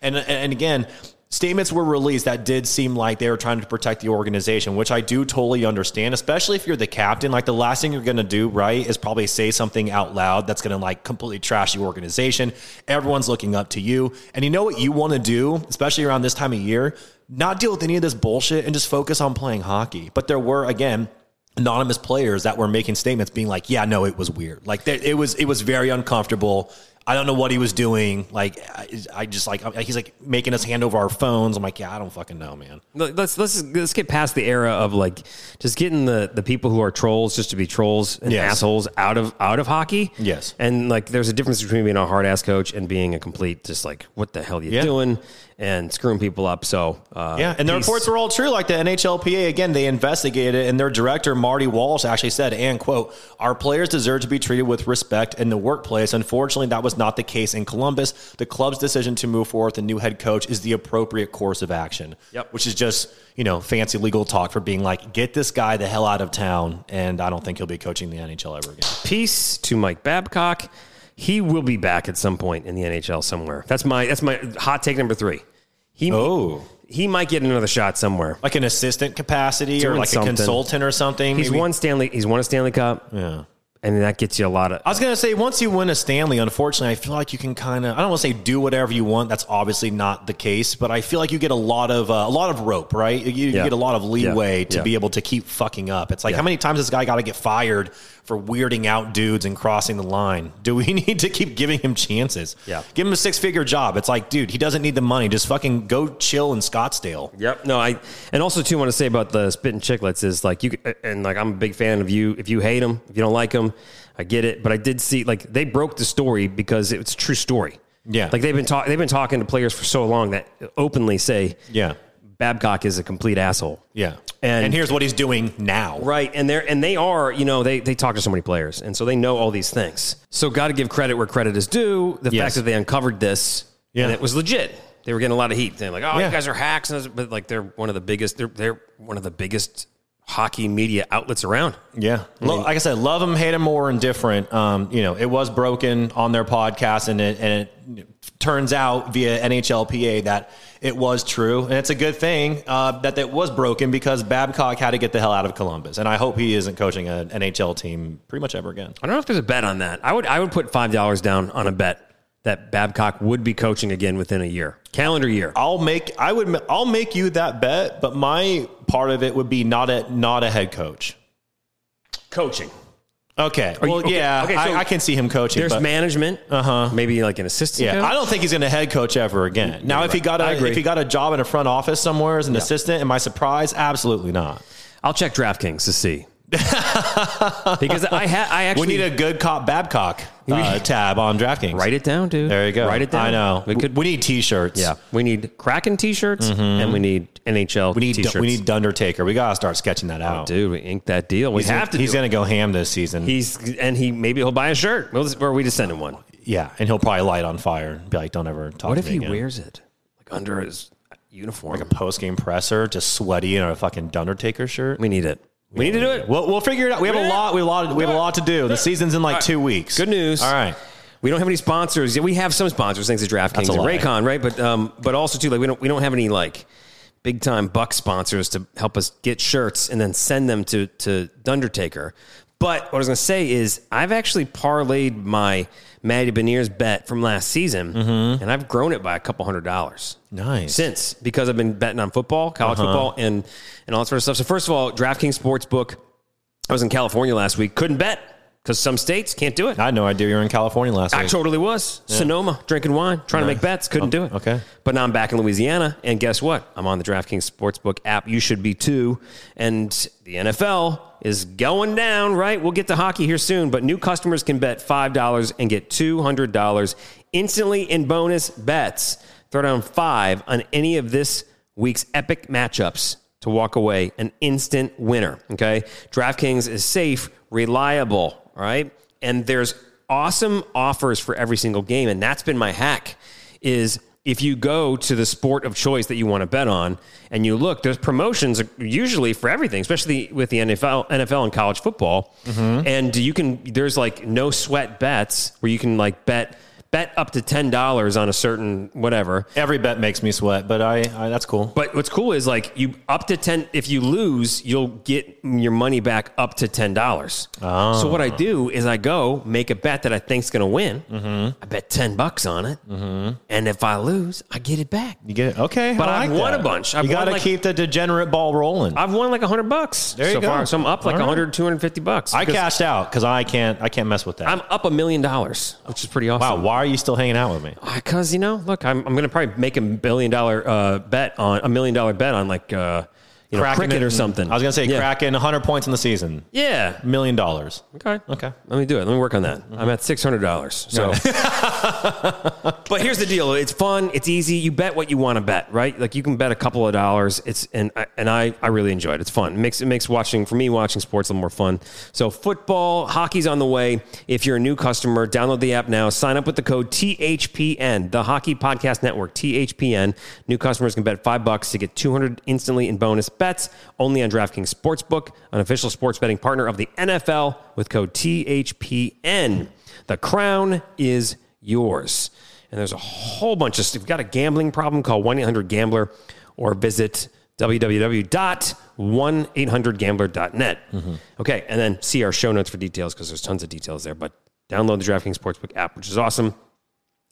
and and again. Statements were released that did seem like they were trying to protect the organization, which I do totally understand, especially if you're the captain. Like the last thing you're going to do, right, is probably say something out loud that's going to like completely trash the organization. Everyone's looking up to you. And you know what you want to do, especially around this time of year? Not deal with any of this bullshit and just focus on playing hockey. But there were, again, anonymous players that were making statements being like, yeah, no, it was weird. Like it was, it was very uncomfortable. I don't know what he was doing. Like, I, I just like, he's like making us hand over our phones. I'm like, yeah, I don't fucking know, man. Let's let's let's get past the era of like just getting the the people who are trolls just to be trolls and Yes. assholes out of out of hockey. Yes. and like there's a difference between being a hard ass coach and being a complete just like what the hell are you Yeah. doing and screwing people up. So uh, Yeah, and the peace. reports were all true. Like the NHLPA, again, they investigated it, and their director, Marty Walsh, actually said, and quote, our players deserve to be treated with respect in the workplace. Unfortunately, that was not the case in Columbus. The club's decision to move forward with a new head coach is the appropriate course of action. Yep. Which is just, you know, fancy legal talk for being like, get this guy the hell out of town. And I don't think he'll be coaching the NHL ever again. Peace to Mike Babcock. He will be back at some point in the NHL somewhere. That's my that's my hot take number three. He Oh. he might get another shot somewhere. Like an assistant capacity or like something. a consultant or something. He's maybe? won Stanley. He's won a Stanley Cup, Yeah. And that gets you a lot of. I was gonna say once you win a Stanley, unfortunately, I feel like you can kind of I don't want to say do whatever you want. That's obviously not the case, but I feel like you get a lot of uh, a lot of rope, right? You, you Yeah. get a lot of leeway Yeah. to Yeah. be able to keep fucking up. It's like how many times this guy got to get fired for weirding out dudes and crossing the line? Do we need to keep giving him chances? Yeah. give him a six figure job. It's like, dude, he doesn't need the money. Just fucking go chill in Scottsdale. Yep. No, I and also too want to say about the Spittin' Chiclets is like you and like I'm a big fan of you. If you hate them, if you don't like them, I get it. But I did see like they broke the story because it's a true story. Yeah. Like they've been talking. They've been talking to players for so long that openly say, Yeah, Babcock is a complete asshole." yeah. And- and here's what he's doing now. Right, and they're and they are, you know, they they talk to so many players, and so they know all these things. So, got to give credit where credit is due. The Yes. fact that they uncovered this, Yeah. and it was legit. They were getting a lot of heat. They're like, "Oh, Yeah. you guys are hacks," but like they're one of the biggest. They're they're one of the biggest hockey media outlets around. Yeah, like I said, love them, hate them, or indifferent. Um, you know, it was broken on their podcast, and it, and it turns out via NHLPA that it was true, and it's a good thing uh, that it was broken because Babcock had to get the hell out of Columbus, and I hope he isn't coaching an NHL team pretty much ever again. I don't know if there's a bet on that. I would I would put five dollars down on a bet that Babcock would be coaching again within a year, calendar year. I'll make I would I'll make you that bet, but my part of it would be not a not a head coach. Coaching. Okay, you- well, okay, yeah, okay, so I, I can see him coaching. There's but- management. Uh huh. Maybe like an assistant. Yeah, coach? I don't think he's going to head coach ever again. Now, if he got a if he got a job in a front office somewhere as an assistant, am I surprised? Absolutely not. I'll check DraftKings to see. because I ha- I actually We need a good cop Babcock uh, tab on DraftKings. write it down, dude. there you go. Write it down. I know. We could. We need T-shirts. yeah, we need Kraken T-shirts and we need NHL We need T-shirts. we need Undertaker. We gotta start sketching that out. dude. We ink that deal. We he's have to. He's going to go ham this season. He's and he maybe he'll buy a shirt. We'll just, or we just send him one. yeah, and he'll probably light on fire. and Be like, don't ever talk. To me. What if he again. wears it like under his uniform? Like a post game presser, just sweaty in a fucking Undertaker shirt? we need it. We need to do it. We'll, we'll figure it out. We have a lot. We have a lot. We have a lot to do. The season's in like two weeks. Good news. All right. We don't have any sponsors. Yeah, we have some sponsors, thanks to DraftKings That's a and lie. Raycon, right? But um, but also too, like we don't we don't have any like big time buck sponsors to help us get shirts and then send them to to Undertaker. But what I was going to say is I've actually parlayed my Matty Beniers bet from last season, mm-hmm. and I've grown it by a couple hundred dollars. Nice. Since because I've been betting on football, college uh-huh. football, and and all that sort of stuff. So first of all, DraftKings Sportsbook. I was in California last week. Couldn't bet because some states can't do it. I had no idea you were in California last I week. totally was. Sonoma, drinking wine, trying to make bets. Couldn't oh, do it. okay. But now I'm back in Louisiana, and guess what? I'm on the DraftKings Sportsbook app. You should be too. And the NFL is going down, right? We'll get to hockey here soon, but new customers can bet $5 and get $200 instantly in bonus bets. Throw down five on any of this week's epic matchups to walk away an instant winner. Okay. DraftKings is safe, reliable, all right? And there's awesome offers for every single game. And that's been my hack is if you go to the sport of choice that you want to bet on and you look, there's promotions usually for everything, especially with the NFL, NFL and college football. Mm-hmm. And you can, there's like no sweat bets where you can like bet, bet up to $10 on a certain whatever. Every bet makes me sweat, but I, I that's cool. But what's cool is like you up to 10 if you lose, you'll get your money back up to $10. Oh. So what I do is I go make a bet that I think's going to win. Mm-hmm. I bet 10 bucks on it. And if I lose, I get it back. You get it? Okay. But I I've like won that. a bunch. I've you got to like- keep the degenerate ball rolling. I've won like 100 bucks There you so go. far. So I'm up like All right. 100 250 bucks. I cashed out because I can't I can't mess with that. I'm up a million dollars, which is pretty awesome. wow, why are you still hanging out with me? Because you know, look, I'm, I'm going to probably make a billion dollar uh, bet on a million dollar bet on like uh, you know, Cracking cricket it or something. I was gonna say yeah. cracking 100 points in the season, Yeah. million dollars. Okay. Okay. Let me do it. Let me work on that. Mm-hmm. I'm at six hundred dollars. So, but here's the deal: it's fun. It's easy. You bet what you want to bet, right? Like you can bet a couple of dollars. It's and I- and I I really enjoy it. It's fun. It makes it makes watching for me watching sports a little more fun. So football, hockey's on the way. If you're a new customer, download the app now. Sign up with the code THPN, the Hockey Podcast Network THPN. New customers can bet five bucks to get 200 instantly in bonus bets. Only on DraftKings Sportsbook, an official sports betting partner of the NFL, with code THPN. The crown is yours. And there's a whole bunch of stuff. If you've got a gambling problem, call 1 800 Gambler or visit www.1800gambler.net. Mm-hmm. Okay, and then see our show notes for details because there's tons of details there. But download the DraftKings Sportsbook app, which is awesome.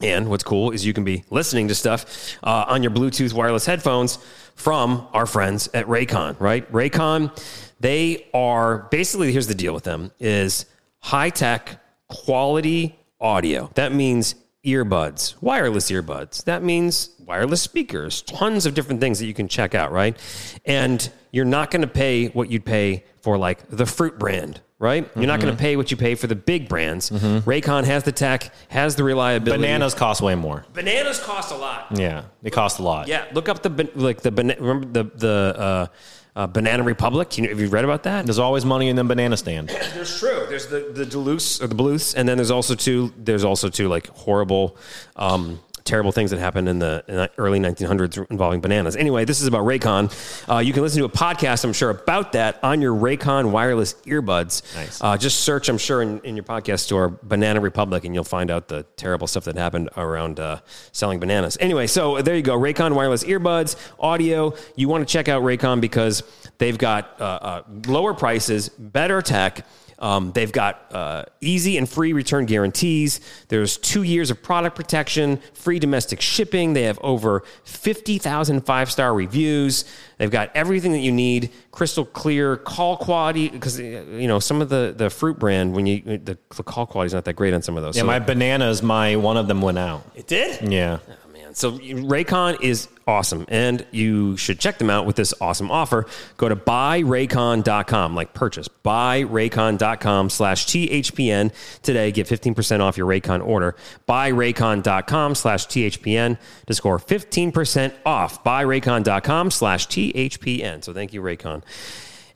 And what's cool is you can be listening to stuff uh, on your Bluetooth wireless headphones from our friends at Raycon, right? Raycon, they are basically here's the deal with them is high tech quality audio. That means earbuds, wireless earbuds. That means wireless speakers, tons of different things that you can check out, right? And you're not going to pay what you'd pay for like the fruit brand, right? You're not going to pay what you pay for the big brands. Raycon has the tech, has the reliability. Bananas cost way more. Bananas cost a lot. Yeah, they cost a lot. Yeah, look up the like the remember the the uh, uh, Banana Republic. You know, have you read about that? There's always money in the banana stand. There's true. There's the the Duluths or the Bluths, and then there's also two. There's also two like horrible. Um, Terrible things that happened in the, in the early 1900s involving bananas. Anyway, this is about Raycon. Uh, you can listen to a podcast, I'm sure, about that on your Raycon wireless earbuds. Nice. Uh, just search, I'm sure, in, in your podcast store, Banana Republic, and you'll find out the terrible stuff that happened around uh, selling bananas. Anyway, so there you go. Raycon wireless earbuds, audio. You want to check out Raycon because they've got uh, uh, lower prices, better tech. Um, they've got uh, easy and free return guarantees. There's two years of product protection, free domestic shipping. They have over 50,000 five star reviews. They've got everything that you need, crystal clear call quality. Because you know some of the the fruit brand when you the, the call quality is not that great on some of those. Yeah, So- my bananas, my one of them went out. it did. Yeah. Oh, man. So Raycon is awesome, and you should check them out with this awesome offer. Go to buyraycon.com, like purchase, buyraycon.com slash THPN today. Get 15% off your Raycon order. Buyraycon.com slash THPN to score 15% off. Buyraycon.com slash THPN. So thank you, Raycon.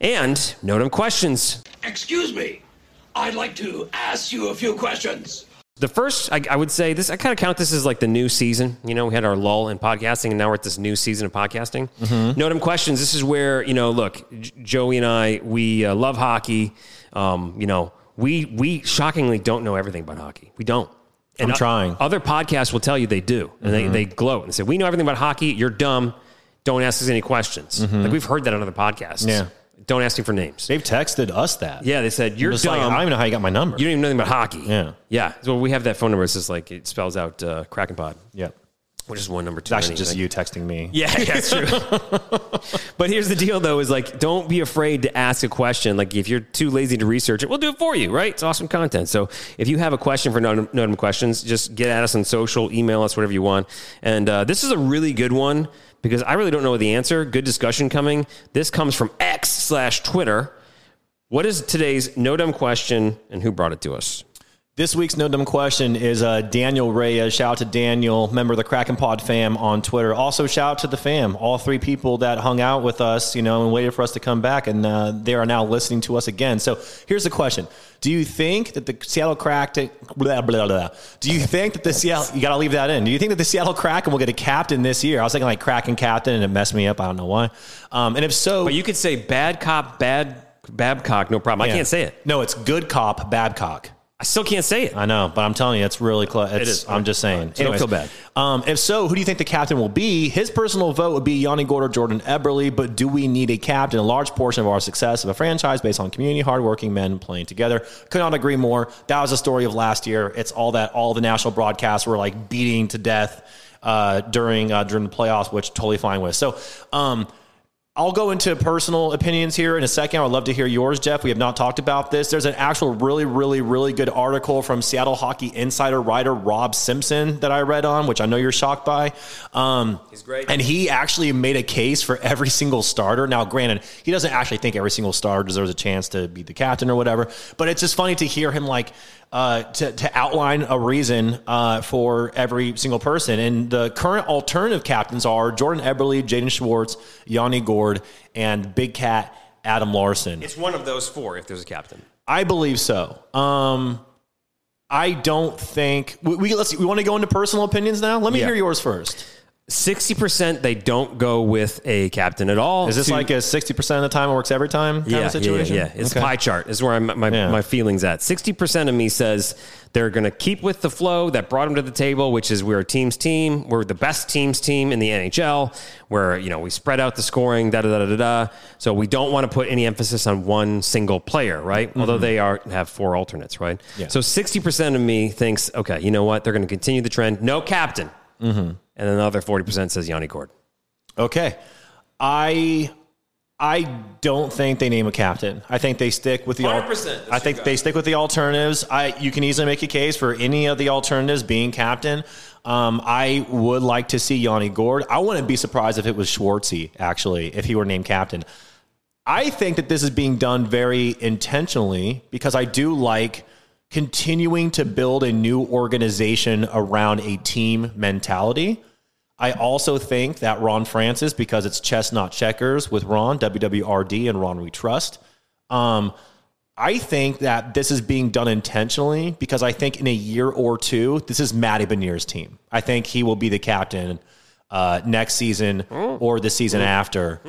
And no dumb questions. Excuse me. I'd like to ask you a few questions. The first, I, I would say this, I kind of count this as like the new season. You know, we had our lull in podcasting and now we're at this new season of podcasting. Mm-hmm. No Dumb questions. This is where, you know, look, J- Joey and I, we uh, love hockey. Um, you know, we, we shockingly don't know everything about hockey. We don't. And I'm trying. Mm-hmm. Other podcasts will tell you they do. And they, they gloat and say, we know everything about hockey. You're dumb. Don't ask us any questions. Like we've heard that on other podcasts. Mm-hmm. Yeah. Don't ask me for names. They've texted us that. Yeah, they said, you're Just dumb. like, I don't even know how you got my number. you don't even know anything about hockey. Yeah. Yeah. So we have that phone number. It's just like it spells out uh, Kraken Pod, yeah. which is one number It's two. actually many, just you texting me. Yeah, yeah that's true. but here's the deal, though: is like don't be afraid to ask a question. Like if you're too lazy to research it, we'll do it for you. Right? It's awesome content. So if you have a question for No Dumb Notem questions, just get at us on social, email us, whatever you want. And uh, this is a really good one because I really don't know the answer. Good discussion coming. This comes from X slash Twitter. What is today's no dumb question, and who brought it to us? This week's No Dumb Question is uh, Daniel Reyes. Shout out to Daniel, member of the Kraken Pod fam on Twitter. Also, shout out to the fam, all three people that hung out with us, you know, and waited for us to come back, and uh, they are now listening to us again. So, here's the question: Do you think that the Seattle Kraken, blah blah blah? Do you think that the Seattle? You got to leave that in. Do you think that the Seattle Kraken will get a captain this year? I was thinking like Kraken captain, and it messed me up. I don't know why. Um, and if so, But you could say bad cop, bad Babcock, no problem. I can't say it. No, it's good cop, Babcock. I still can't say it. I know, but I'm telling you, it's really close. It's, is. I'm just saying. So don't feel bad. Um, if so, who do you think the captain will be? His personal vote would be Yanni Gorder, Jordan Eberle. But do we need a captain? A large portion of our success of a franchise based on community, hardworking men playing together. Could not agree more. That was the story of last year. It's all that all the national broadcasts were like beating to death uh, during uh, during the playoffs, which totally fine with. So. Um, I'll go into personal opinions here in a second. I'd love to hear yours, Jeff. We have not talked about this. There's an actual really, really, really good article from Seattle Hockey Insider writer Rob Simpson that I read on, which I know you're shocked by. Um, He's great. And he actually made a case for every single starter. Now, granted, he doesn't actually think every single starter deserves a chance to be the captain or whatever, but it's just funny to hear him like uh, to, to outline a reason uh, for every single person. And the current alternative captains are Jordan Eberle, Jaden Schwartz, Yanni Gourde, and Big Cat Adam Larsson. It's one of those four if there's a captain. I believe so. Um, I don't think we, we let's see, we want to go into personal opinions now. Let me Yeah. hear yours first. Sixty percent they don't go with a captain at all. Is this to- like a sixty percent of the time it works every time kind yeah, of situation? Yeah, yeah, It's Okay. pie chart is where I'm, my Yeah. my feelings at. Sixty percent of me says they're going to keep with the flow that brought them to the table, which is we're a team's team. We're the best teams team in the NHL. Where you know we spread out the scoring, da da da da da. So we don't want to put any emphasis on one single player, right? Although they are have four alternates, right? Mm-hmm. Yeah. So sixty percent of me thinks, okay, you know what? They're going to continue the trend. No captain. Mm-hmm. And another forty percent says Yanni Gourde. Okay. I I don't think they name a captain. I think they stick with the al- 100%, that's I think they stick with the alternatives. I you can easily make a case for any of the alternatives being captain. Um, I would like to see Yanni Gourde. I wouldn't be surprised if it was Schwartzy, actually, if he were named captain. I think that this is being done very intentionally because I do like continuing to build a new organization around a team mentality. I also think that Ron Francis, because it's chess not checkers with Ron, WWRD, and Ron We Trust. Um, I think that this is being done intentionally because I think in a year or two, this is Matty Beniers' team. I think he will be the captain uh, next season or the season after.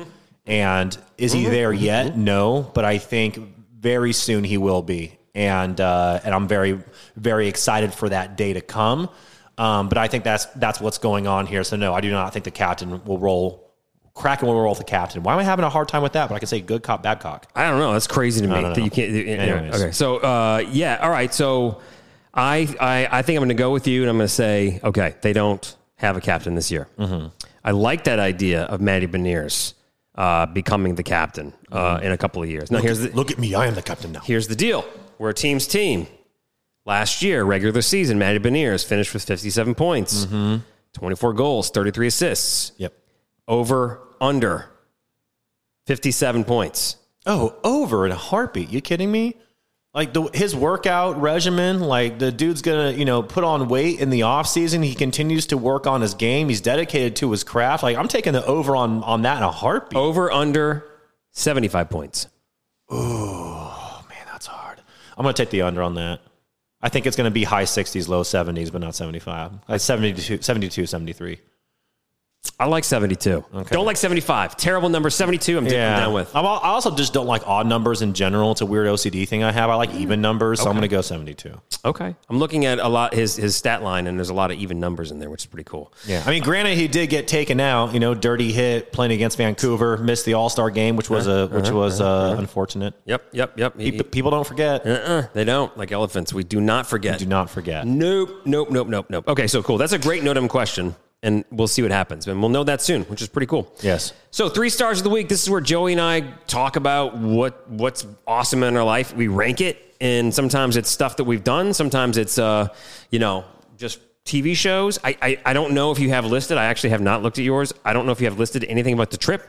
And is he there yet? No, but I think very soon he will be. And uh, and I'm very very excited for that day to come. Um, but I think that's that's what's going on here. So no, I do not think the captain will roll. Kraken will roll with the captain. Why am I having a hard time with that? But I can say good cop, bad cock. I don't know. That's crazy to me that you can't. anyway, Anyways. okay, so uh, yeah, all right. So I, I I think I'm going to go with you, and I'm going to say, okay, they don't have a captain this year. Mm-hmm. I like that idea of Matty Beniers uh, becoming the captain uh, Mm-hmm. in a couple of years. Now here's the Look at me, I am the captain now. here's the deal. We're a team's team. Last year, regular season, Matty Beniers finished with 57 points, Mm-hmm. 24 goals, 33 assists, Yep. over under 57 points. Oh, over in a heartbeat. You kidding me? Like the his workout regimen, like the dude's gonna, you know, put on weight in the off season. He continues to work on his game. He's dedicated to his craft. Like I'm taking the over on on that in a heartbeat. Over under 75 points. man, that's I'm gonna take the under on that. I think it's gonna be high 60s, low 70s, but not 75. Like 72, 72 73. I like 72. Don't like 75. Terrible number. 72, I'm dipping down with. I'm, I also just don't like odd numbers in general. It's a weird OCD thing I have. I like even numbers, so I'm gonna go 72. Okay. I'm looking at a lot his his stat line, and there's a lot of even numbers in there, which is pretty cool. Yeah, I mean, granted, he did get taken out. You know, dirty hit playing against Vancouver, missed the All Star game, which was a uh-huh, which uh-huh, was uh-huh, uh, unfortunate. Yep, yep, yep. He- Pe- People don't forget. uh-uh, they don't. Like elephants, we do not forget. Do not forget. Nope, nope, nope, nope, nope. Okay, so cool. That's a great note question, and we'll see what happens. And we'll know that soon, which is pretty cool. Yes. So three stars of the week. This is where Joey and I talk about what what's awesome in our life. We rank it, and sometimes it's stuff that we've done. Sometimes it's uh, you know, just TV shows. I, I I don't know if you have listed. I actually have not looked at yours. I don't know if you have listed anything about the trip,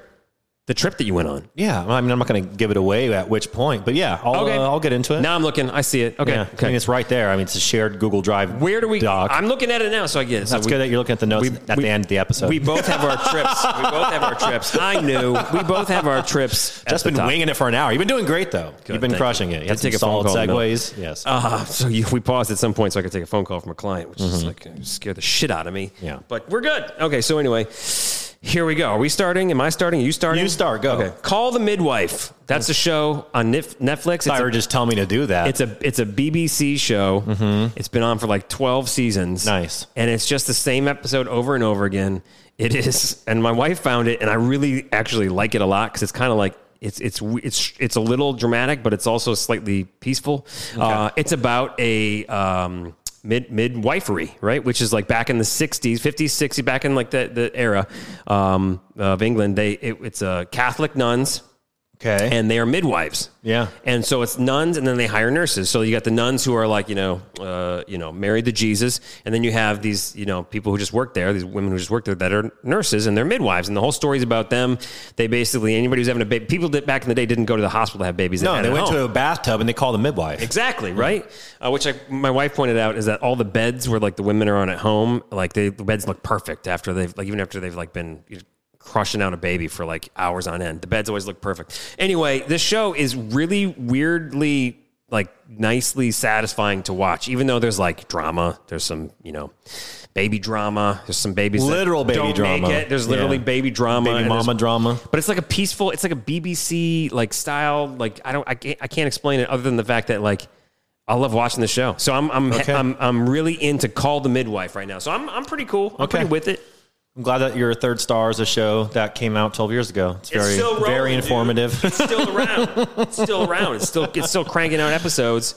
the trip that you went on. Yeah, I mean, I'm not going to give it away at which point, but yeah, I'll Okay. uh, I'll get into it. Now I'm looking. I see it. Okay. yeah, I mean, it's right there. I mean, it's a shared Google Drive. Where do we? Doc. I'm looking at it now, so I get it. So That's we- good that you're looking at the notes we- at we- the end of the episode. We both have our trips. We both have our trips. I knew. We both have our trips. just been top. winging it for an hour. You've been doing great though. You've been crushing you. it. You had take a phone solid call in the Yes. Uh, so you, we paused at some point so I could take a phone call from a client, which is like scared the shit out of me. Mm-hmm. Yeah. But we're good. Okay, so anyway, here we go. Are we starting? Am I starting? Are you starting? You start, go. Okay. Call the Midwife. That's a show on Nif- Netflix. It's a, just tell me to do that. it's a it's a BBC show. It's been on for like twelve seasons. Mm-hmm. Nice. and it's just the same episode over and over again. It is, and my wife found it, and I really actually like it a lot because it's kind of like it's it's it's it's a little dramatic, but it's also slightly peaceful. Uh, it's about a um, mid midwifery, right? Which is like back in the '60s, '50s, '60s, back in like the the era um, of England. They it, it's uh, Catholic nuns Okay. and they are midwives. Yeah. And so it's nuns, and then they hire nurses. So you got the nuns who are like you know, uh, you know, married to Jesus, and then you have these you know people who just work there, these women who just work there that are nurses and they're midwives, and the whole story is about them. They basically anybody who's having a baby, people that back in the day didn't go to the hospital to have babies. no, they went home. to a bathtub and they called the midwife. Exactly right. Uh, which I, my wife pointed out is that all the beds where like the women are on at home, like they, the beds look perfect after they've like even after they've like been crushing out a baby for like hours on end. The beds always look perfect. Anyway, this show is really weirdly like nicely satisfying to watch, even though there's like drama. There's some you know. Baby drama. There's some babies. that Literal baby don't drama. Make it. There's literally Yeah. baby drama. Baby mama drama. but it's like a peaceful. It's like a BBC like style. Like I don't. I can't, I can't explain it other than the fact that like I love watching the show. So I'm I'm Okay. I'm, I'm really into Call the Midwife right now. So I'm I'm pretty cool. I'm Okay. pretty with it. I'm glad that your third star is a show that came out 12 years ago. It's very, still rolling, very dude. informative. It's still around. It's still around. It's still it's still cranking out episodes.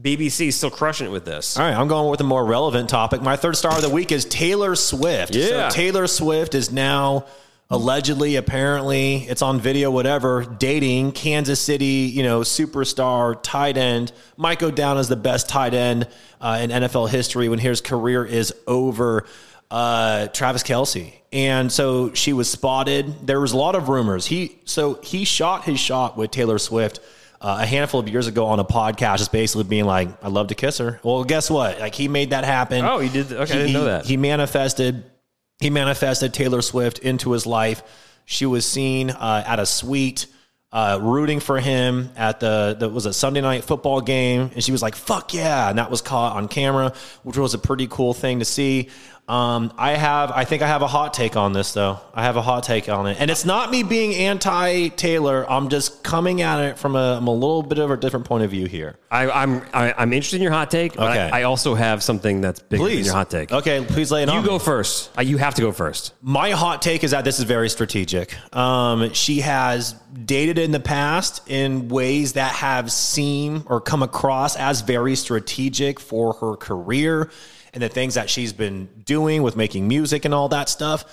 BBC is still crushing it with this. All right, I'm going with a more relevant topic. My third star of the week is Taylor Swift. Yeah. So Taylor Swift is now allegedly, apparently, it's on video, whatever, dating Kansas City, you know, superstar tight end. Might go down as the best tight end uh, in NFL history when his career is over. Uh, Travis Kelce, and so she was spotted. There was a lot of rumors. He so he shot his shot with Taylor Swift uh, a handful of years ago on a podcast, just basically being like, "I'd love to kiss her." Well, guess what? Like he made that happen. Oh, he did? Okay, I didn't He- know that. He manifested. He manifested Taylor Swift into his life. She was seen uh, at a suite. Uh, rooting for him at the, the was a Sunday night football game, and she was like, "Fuck yeah!" and that was caught on camera, which was a pretty cool thing to see. Um, I have, I think I have a hot take on this though. I have a hot take on it, and it's not me being anti Taylor. I'm just coming at it from a, I'm a little bit of a different point of view here. I, I'm I, I'm interested in your hot take. But Okay. I, I also have something that's bigger than Please, your hot take. Okay, please lay it on. You go first. Uh, you have to go first. My hot take is that this is very strategic. Um, she has dated in the past in ways that have seemed or come across as very strategic for her career and the things that she's been doing with making music and all that stuff.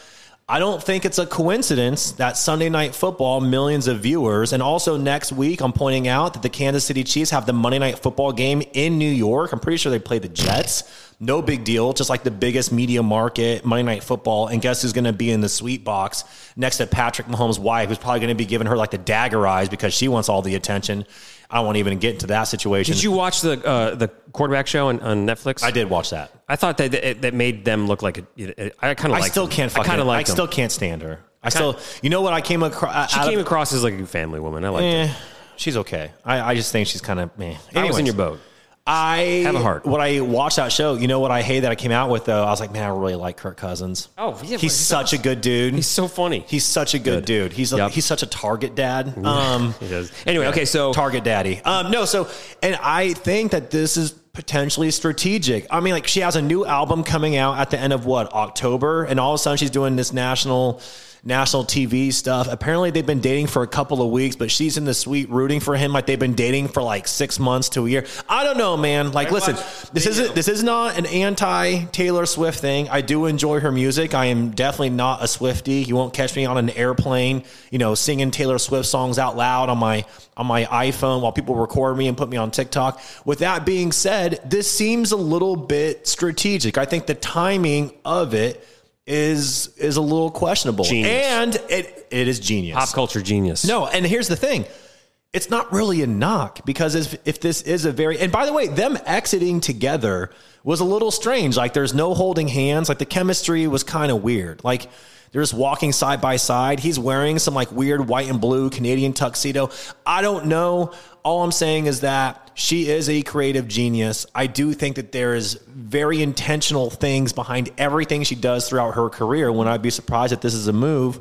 I don't think it's a coincidence that Sunday Night Football, millions of viewers, and also next week, I'm pointing out that the Kansas City Chiefs have the Monday Night Football game in New York. I'm pretty sure they play the Jets. No big deal, just like the biggest media market, Monday Night Football. And guess who's going to be in the sweet box next to Patrick Mahomes' wife, who's probably going to be giving her like the dagger eyes because she wants all the attention. I won't even get into that situation. Did you watch the uh, the quarterback show on, on Netflix? I did watch that. I thought that that, that made them look like a, I kind of I like. still can't. Fucking, I kind of like. I still can't stand her. I still. You know what? I came across. She came across as like a family woman. I like. Eh, she's okay. I, I just think she's kind of meh. I was in your boat. I Have a heart. When I watched that show, you know what I hate that I came out with though. I was like, man, I really like Kirk Cousins. Oh, yeah, he's, he's such a good dude. He's so funny. He's such a good, dude. He's a, Yep. he's such a target dad. Um, He does. Anyway, okay, so target daddy. Um, no, so and I think that this is potentially strategic. I mean, like she has a new album coming out at the end of what October, and all of a sudden she's doing this national national TV stuff. Apparently they've been dating for a couple of weeks, but she's in the suite rooting for him like they've been dating for like six months to a year. I don't know, man. Like, listen, this isn't this is not an anti Taylor Swift thing. I do enjoy her music. I am definitely not a Swifty. You won't catch me on an airplane, you know, singing Taylor Swift songs out loud on my on my iPhone while people record me and put me on TikTok. With that being said, this seems a little bit strategic. I think the timing of it is is a little questionable. Genius. And it it is genius. pop culture genius. No, and here's the thing. It's not really a knock because if, if this is a very and by the way, them exiting together was a little strange. Like there's no holding hands. Like the chemistry was kind of weird. Like they're just walking side by side. He's wearing some like weird white and blue Canadian tuxedo. I don't know. All I'm saying is that she is a creative genius. I do think that there is very intentional things behind everything she does throughout her career. When I'd be surprised if this is a move.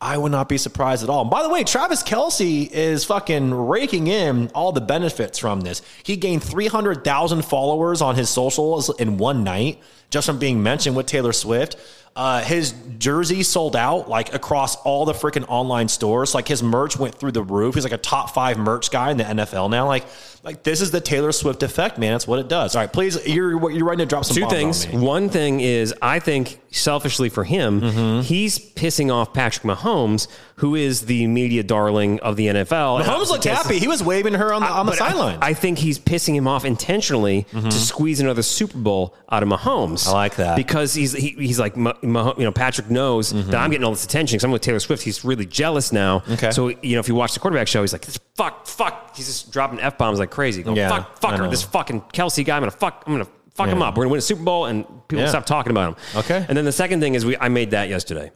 I would not be surprised at all. And by the way, Travis Kelce is fucking raking in all the benefits from this. He gained 300,000 followers on his socials in one night just from being mentioned with Taylor Swift. Uh, his jersey sold out like across all the freaking online stores. Like his merch went through the roof. He's like a top five merch guy in the NFL now. Like, like this is the Taylor Swift effect, man. That's what it does. All right, please, you're you're ready to drop some Two bombs on things. me. One thing is, I think selfishly for him, Mm-hmm. he's pissing off Patrick Mahomes, who is the media darling of the NFL. Mahomes looked happy. He was waving her on the on the But I- sideline. I, think he's pissing him off intentionally to squeeze another Super Bowl out of Mahomes. I like that. because he's he, he's like Mah- you know Patrick knows that I'm getting all this attention because I'm with Taylor Swift. He's really jealous now. Okay. So you know if you watch the quarterback show, he's like fuck fuck. He's just dropping f bombs like crazy. Going, Yeah, fuck fuck her. This fucking Kelce guy. I'm gonna fuck. I'm gonna fuck him up. We're gonna win a Super Bowl and people Yeah. stop talking about him. Okay. And then the second thing is we I made that yesterday.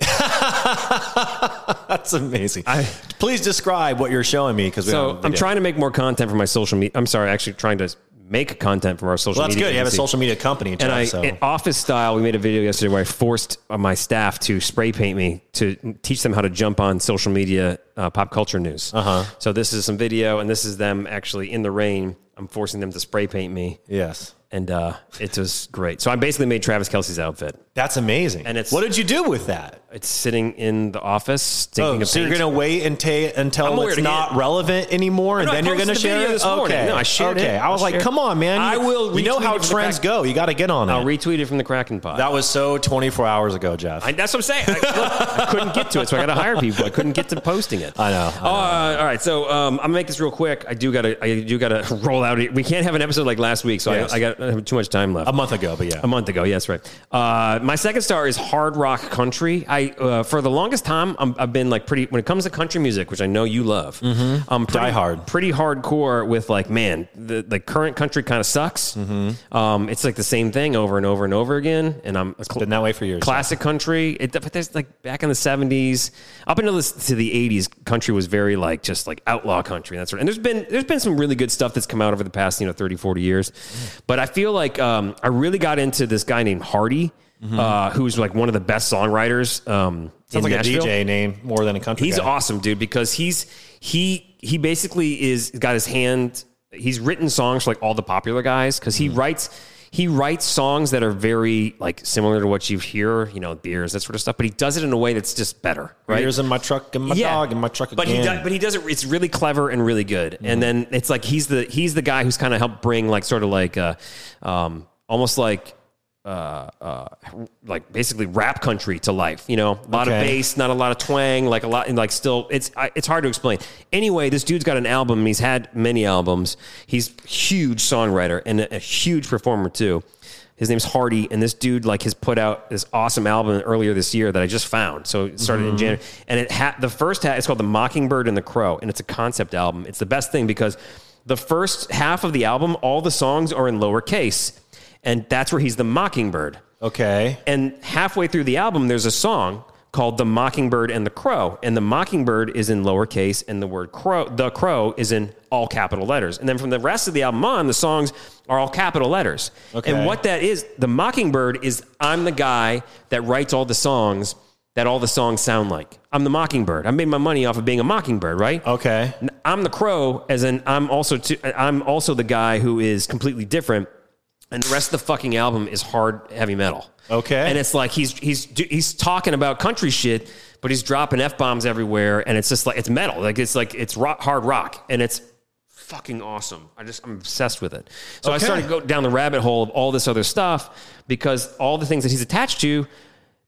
That's amazing. I- Please describe what you're showing me because So I'm trying to make more content for my social media. I'm sorry, actually trying to make content for our social media. Well, that's media. good. You have a social media company, And I, so. in office style, we made a video yesterday where I forced my staff to spray paint me to teach them how to jump on social media uh, pop culture news. Uh-huh. So this is some video, and this is them actually in the rain. I'm forcing them to spray paint me, yes, and uh, it was great. So I basically made Travis Kelce's outfit. that's amazing. And it's- what did you do with that? It's sitting in the office, taking Oh, a so you're going to wait until, until it's not get- relevant anymore, and No, then you're going to the share it. this morning. Okay, No, I shared okay. it. I was I'll like, it. come on, man. I will You know how it trends crack- go. You got to get on it. I'll retweet it from the Kraken pod. that was so 24 hours ago, Jeff. I, that's what I'm saying. I, look, I couldn't get to it, so I got to hire people. I couldn't get to posting it. I know, I Uh, all right, so um, I'm gonna make this real quick. I do gotta, I do gotta roll out. We can't have an episode like last week, so Yes. I, I got I have too much time left. a month ago, but yeah. A month ago, yes, right. Uh, my second star is hard rock country. I uh, for the longest time I'm, I've been like pretty when it comes to country music, which I know you love. I'm pretty, Die hard. pretty hardcore with like, man, the the current country kind of sucks. Um, it's like the same thing over and over and over again, and I'm it's been that way for years. Classic country. It, but there's like back in the '70s, up until this, to the '80s, country was very like just like outlaw country and that sort. Of, and there's been there's been some really good stuff that's come out over the past you know 30, 40 years. But I feel like um, I really got into this guy named Hardy, uh, who's like one of the best songwriters. Um, Sounds like Nashville. a DJ name more than a country. He's guy. awesome, dude, because he's he he basically is got his hand. He's written songs for like all the popular guys because Mm-hmm. he writes he writes songs that are very like similar to what you hear, you know, beers that sort of stuff. But he does it in a way that's just better, right? Beers in my truck and my dog and my truck but again. he does, but he does it. It's really clever and really good. Mm-hmm. And then it's like he's the he's the guy who's kind of helped bring like sort of like uh, um, almost like uh, uh, like basically rap country to life. You know, a lot of bass, not a lot of twang, like a lot, and like still, it's I, it's hard to explain. Anyway, this dude's got an album. He's had many albums. He's huge songwriter and a, a huge performer too. His name's Hardy, and this dude like has put out this awesome album earlier this year that I just found. So it started in January, and it had the first half. It's called The Mockingbird and the Crow, and it's a concept album. It's the best thing because the first half of the album, all the songs are in lowercase, and that's where he's the Mockingbird. okay. And halfway through the album, there's a song called "The Mockingbird and the Crow," and the Mockingbird is in lowercase, and the word "crow," the crow, is in all capital letters. And then from the rest of the album on, the songs are all capital letters. Okay. And what that is, the Mockingbird is I'm the guy that writes all the songs that all the songs sound like. I'm the Mockingbird. I made my money off of being a Mockingbird, right? Okay. I'm the crow, as in I'm also t- I'm also the guy who is completely different, and the rest of the fucking album is hard heavy metal. Okay. and it's like he's he's he's talking about country shit, but he's dropping f bombs everywhere, and it's just like it's metal, like it's like it's rock, hard rock, and it's fucking awesome. I just I'm obsessed with it. So I started to go down the rabbit hole of all this other stuff because all the things that he's attached to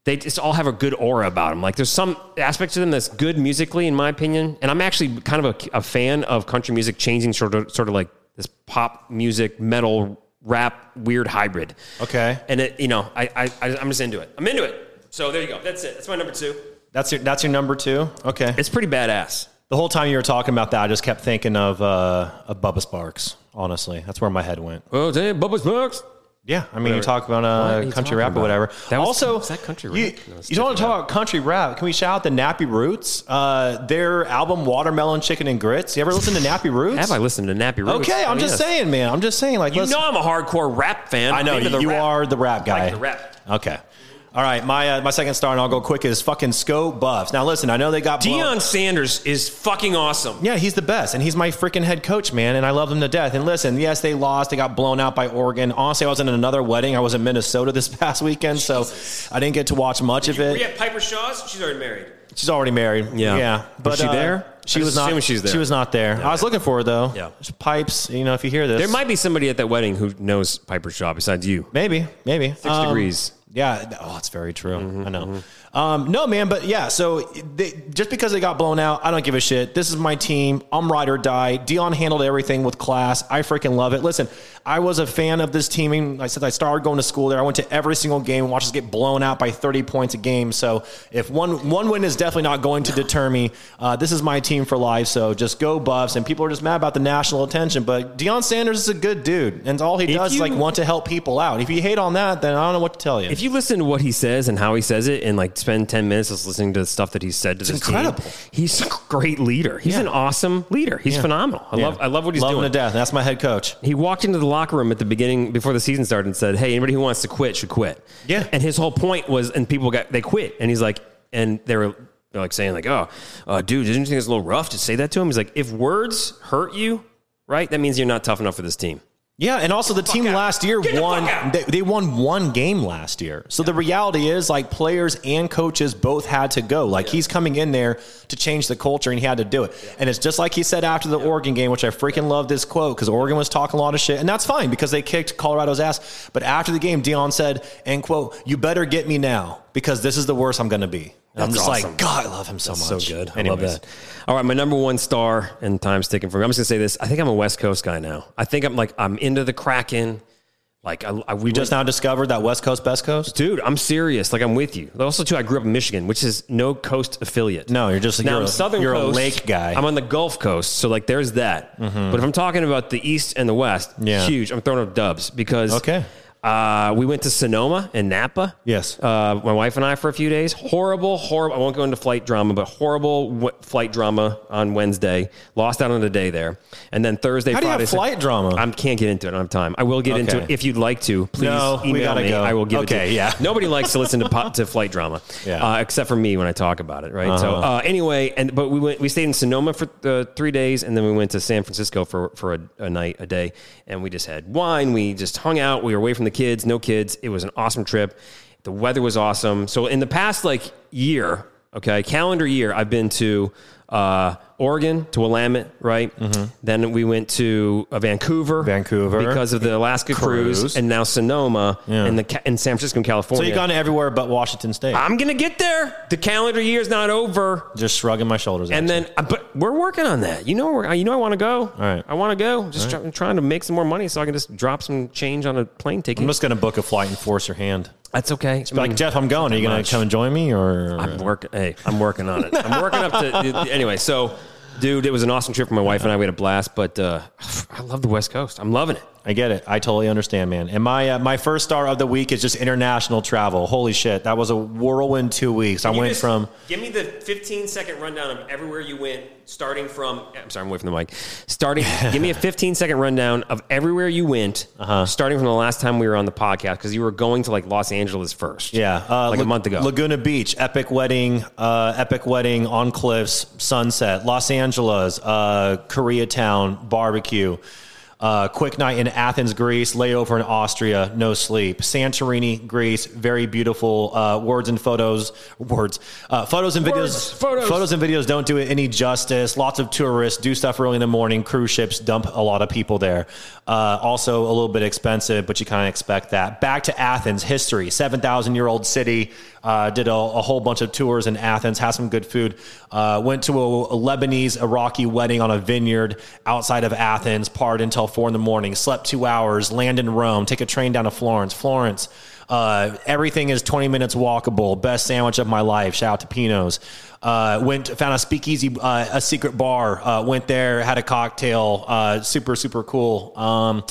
they just all have a good aura about them. Like there's some aspect to them that's good musically, in my opinion. And I'm actually kind of a, a fan of country music changing sort of sort of like this pop music, metal, rap, weird hybrid. Okay. And it, you know, I, I, I I'm just into it. I'm into it. So there you go. That's it. That's my number two. That's your that's your number two. Okay. It's pretty badass. the whole time you were talking about that, I just kept thinking of uh, of Bubba Sparxxx. Honestly, that's where my head went. Oh, damn, Bubba Bucks. Yeah, I mean, you talk about What are uh, country talking rap or whatever. That was- also, was that country you, rap? No, you don't want to talk about country rap? Can we shout out the Nappy Roots? Uh, their album "Watermelon Chicken and Grits." You ever listen to Nappy Roots? Have I listened to Nappy Roots? Okay, I'm Oh, just yes. saying, man. I'm just saying, like, You listen- know I'm a hardcore rap fan. I know you, the you rap. are the rap guy. like the rap. Okay. All right, my uh, my second star, and I'll go quick, is fucking Sko Buffs. Now, listen, I know they got blown- Sanders is fucking awesome. Yeah, he's the best, and he's my freaking head coach, man, and I love him to death. And listen, yes, they lost, they got blown out by Oregon. Honestly, I was in another wedding. I was in Minnesota this past weekend, so I didn't get to watch much of it. Yeah, Piper Shaw's. She's already married. She's already married. Yeah. yeah. Was she there? She I'm was not. she's there. She was not there. I was looking for her though. Yeah. Pipes. You know, if you hear this, There might be somebody at that wedding who knows Piper Shaw besides you. maybe, maybe Six Um, degrees. Yeah. Oh, that's very true. Mm-hmm, I know. Um, no, man, but yeah. So they, just because they got blown out, I don't give a shit. This is my team. I'm ride or die. Deion handled everything with class. I freaking love it. Listen, I was a fan of this team. I said I started going to school there. I went to every single game, and watched us get blown out by 30 points a game. So if one one win is definitely not going to deter me, uh, this is my team for life. So just go Buffs. And people are just mad about the national attention, but Deion Sanders is a good dude, and all he If does is like want to help people out. If you hate on that, then I don't know what to tell you. If you listen to what he says and how he says it, and like spend ten minutes just listening to the stuff that he said to this incredible. team, he's a great leader. He's Yeah. an awesome leader. He's phenomenal. I love. I love what he's love doing. him to death. That's my head coach. He walked into the locker room at the beginning before the season started and said, "Hey, anybody who wants to quit should quit." Yeah. And his whole point was, and people got they quit, and he's like, and they were they're like saying like, "Oh, uh, dude, didn't you think it's a little rough to say that to him?" He's like, "If words hurt you, right, that means you're not tough enough for this team." Yeah, and also the team out. last year Get won. out. They, they won one game last year. So the reality is, like players and coaches both had to go. Like he's coming in there to change the culture, and he had to do it. And it's just like he said after the Oregon game, which I freaking love this quote because Oregon was talking a lot of shit, and that's fine because they kicked Colorado's ass. But after the game, Deion said, "End quote, you better get me now because this is the worst I'm going to be." And I'm just awesome. like, God, I love him so So much. good. I Anyways. love that. All right, my number one star and time's ticking for me. I'm just gonna say this. I think I'm a West Coast guy now. I think I'm like I'm into the Kraken. Like I, I we Just now discovered that West Coast, Best Coast. Dude, I'm serious. Like I'm with you. Also, too, I grew up in Michigan, which is no coast affiliate. No, you're just now you're, I'm a, Southern you're Coast. a lake guy. I'm on the Gulf Coast, so like there's that. Mm-hmm. But if I'm talking about the East and the West, Yeah. huge. I'm throwing up dubs because Okay. Uh, we went to Sonoma and Napa. Yes. Uh, my wife and I for a few days. Horrible, horrible. I won't go into flight drama, but horrible w- flight drama on Wednesday. Lost out on a day there, and then Thursday, How do you have Friday. flight drama? I can't get into it. I don't have time. I will get into it if you'd like to. Please No, we email me. go. I will give it to Okay, you. yeah. Nobody likes to listen to to flight drama, Yeah. uh, except for me when I talk about it, right? So Uh-huh. uh, anyway, and but we went. We stayed in Sonoma for uh, three days, and then we went to San Francisco for for a, a night, a day, and we just had wine. We just hung out. We were away from the kids, no kids. It was an awesome trip. The weather was awesome. So in the past like year, okay, calendar year, I've been to. Uh, Oregon to Willamette, right? Then we went to uh, Vancouver, Mm-hmm. Vancouver. because of the Alaska cruise, Cruise. and now Sonoma Yeah. and the in San Francisco, and So you've gone everywhere but Washington State. I'm gonna get there. The calendar year's not over, just shrugging my shoulders. and then uh, but we're working on that. You know, we're, you know, I want to go. All right. I want to go. Just try, trying to make some more money so I can just drop some change on a plane ticket. I'm just going to book a flight and force your hand. That's okay. I Like Jeff, I'm going. Are you going to come and join me, or I'm working. Hey, I'm working on it. I'm working up to anyway. So, dude, it was an awesome trip for my wife and I. We had a blast. But uh, I love the West Coast. I'm loving it. I get it. I totally understand, man. And my uh, my first star of the week is just international travel. Holy shit, that was a whirlwind two weeks. I went from Give me the 15 second rundown of everywhere you went, starting from. I'm sorry, I'm away from the mic. Starting, give me a 15 second rundown of everywhere you went, Uh-huh. starting from the last time we were on the podcast because you were going to like Los Angeles first. yeah, uh, like a month ago. Laguna Beach, epic wedding, uh, epic wedding on cliffs, sunset. Los Angeles, uh, Koreatown, barbecue. Uh, quick night in Athens, Greece. Layover in Austria. No sleep. Santorini, Greece. Very beautiful. Uh, words and photos. Words. Uh, photos and videos. Words, photos. Photos and videos don't do it any justice. Lots of tourists do stuff early in the morning. Cruise ships dump a lot of people there. Uh, also, a little bit expensive, but you kind of expect that. Back to Athens, history. 7,000 year old city. Uh, did a, a whole bunch of tours in Athens, had some good food. Uh, went to a, a Lebanese Iraqi wedding on a vineyard outside of Athens, partied until four in the morning, slept two hours, land in Rome, take a train down to Florence. Florence. Uh, everything is 20 minutes walkable. Best sandwich of my life. Shout out to Pino's. Uh, went found a speakeasy, uh, a secret bar. Uh, went there, had a cocktail. Uh, super super cool. Um,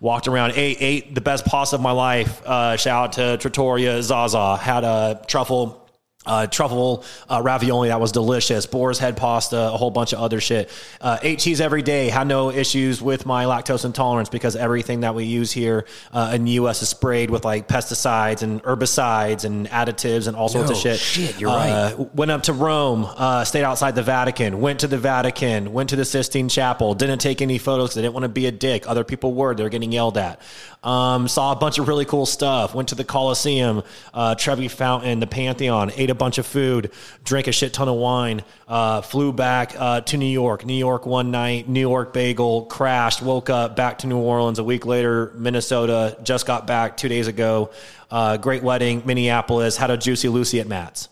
walked around, ate ate the best pasta of my life. Uh, shout out to Trattoria Zaza. Had a truffle uh, truffle uh, ravioli that was delicious, boar's head pasta, a whole bunch of other shit. Uh, ate cheese every day, had no issues with my lactose intolerance because everything that we use here uh, in the U.S. is sprayed with like pesticides and herbicides and additives and all sorts of shit. shit, you're Uh, right. Went up to Rome, uh, stayed outside the Vatican, went to the Vatican, went to the Sistine Chapel, didn't take any photos I didn't want to be a dick. Other people were, they were getting yelled at. Um, saw a bunch of really cool stuff, went to the Colosseum, uh, Trevi Fountain, the Pantheon, ate a bunch of food, drank a shit ton of wine, uh, flew back uh, to New York. New York one night, New York bagel, crashed, woke up, back to New Orleans. A week later, Minnesota, just got back two days ago. Uh, great wedding, Minneapolis, had a Juicy Lucy at Matt's.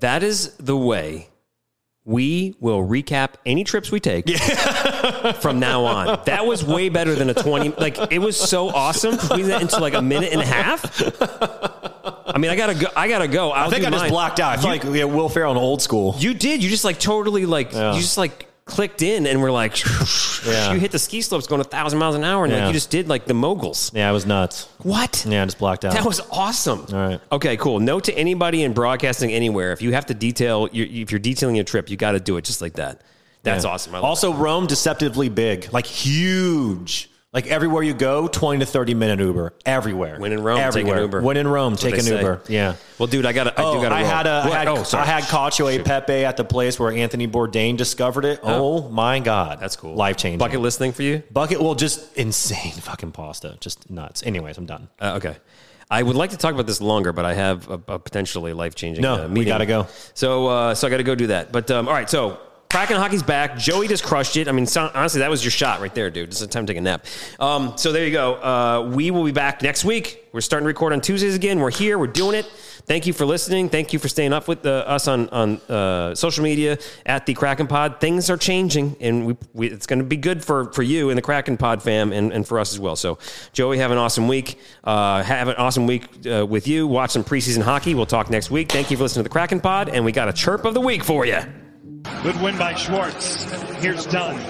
That is the way we will recap any trips we take from now on. That was way better than a 20. Like, it was so awesome. We that into like a minute and a half. I mean, I gotta go. I gotta go. I'll I think I just blocked out. I feel like yeah, Will Ferrell in old school. You did. You just like totally like, Yeah. you just like clicked in and we're like, Yeah. you hit the ski slopes going a thousand miles an hour and like you just did like the moguls. Yeah, it was nuts. What? Yeah, I just blacked out. That was awesome. All right. Okay, cool. Note to anybody in broadcasting anywhere: if you have to detail, if you're detailing a trip, you got to do it just like that. That's Yeah. awesome. I love Also, Rome deceptively big, like huge. Like everywhere you go, twenty to thirty minute Uber everywhere. When in Rome, take an. Uber. When in Rome, That's take an say. Uber. Yeah. Well, dude, I got. I Oh, do got. I had a, I had, oh, sorry. I had Cacio e Pepe at the place where Anthony Bourdain discovered it. Oh, my god, That's cool. life changing. Bucket list thing for you. bucket. Well, just insane fucking pasta, just nuts. Anyways, I'm done. Uh, okay. I would like to talk about this longer, but I have a, a potentially life changing. No, uh, we gotta go. So, uh, so I got to go do that. But um, all right, so. Kraken hockey's back. Joey just crushed it. I mean, so, honestly, that was your shot right there, dude. Just a time to take a nap. Um, so there you go. Uh, we will be back next week. We're starting to record on Tuesdays again. We're here. We're doing it. Thank you for listening. Thank you for staying up with uh, us on on uh, social media at the Kraken Pod. Things are changing, and we, we, it's going to be good for for you and the Kraken Pod fam, and, and for us as well. So, Joey, have an awesome week. Uh, have an awesome week uh, with you. Watch some preseason hockey. We'll talk next week. Thank you for listening to the Kraken Pod, and we got a chirp of the week for you. Good win by Schwartz. Here's Dunn.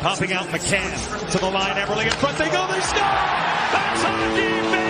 Popping out McCann to the line. Eberle in front. They go. They score. That's on defense.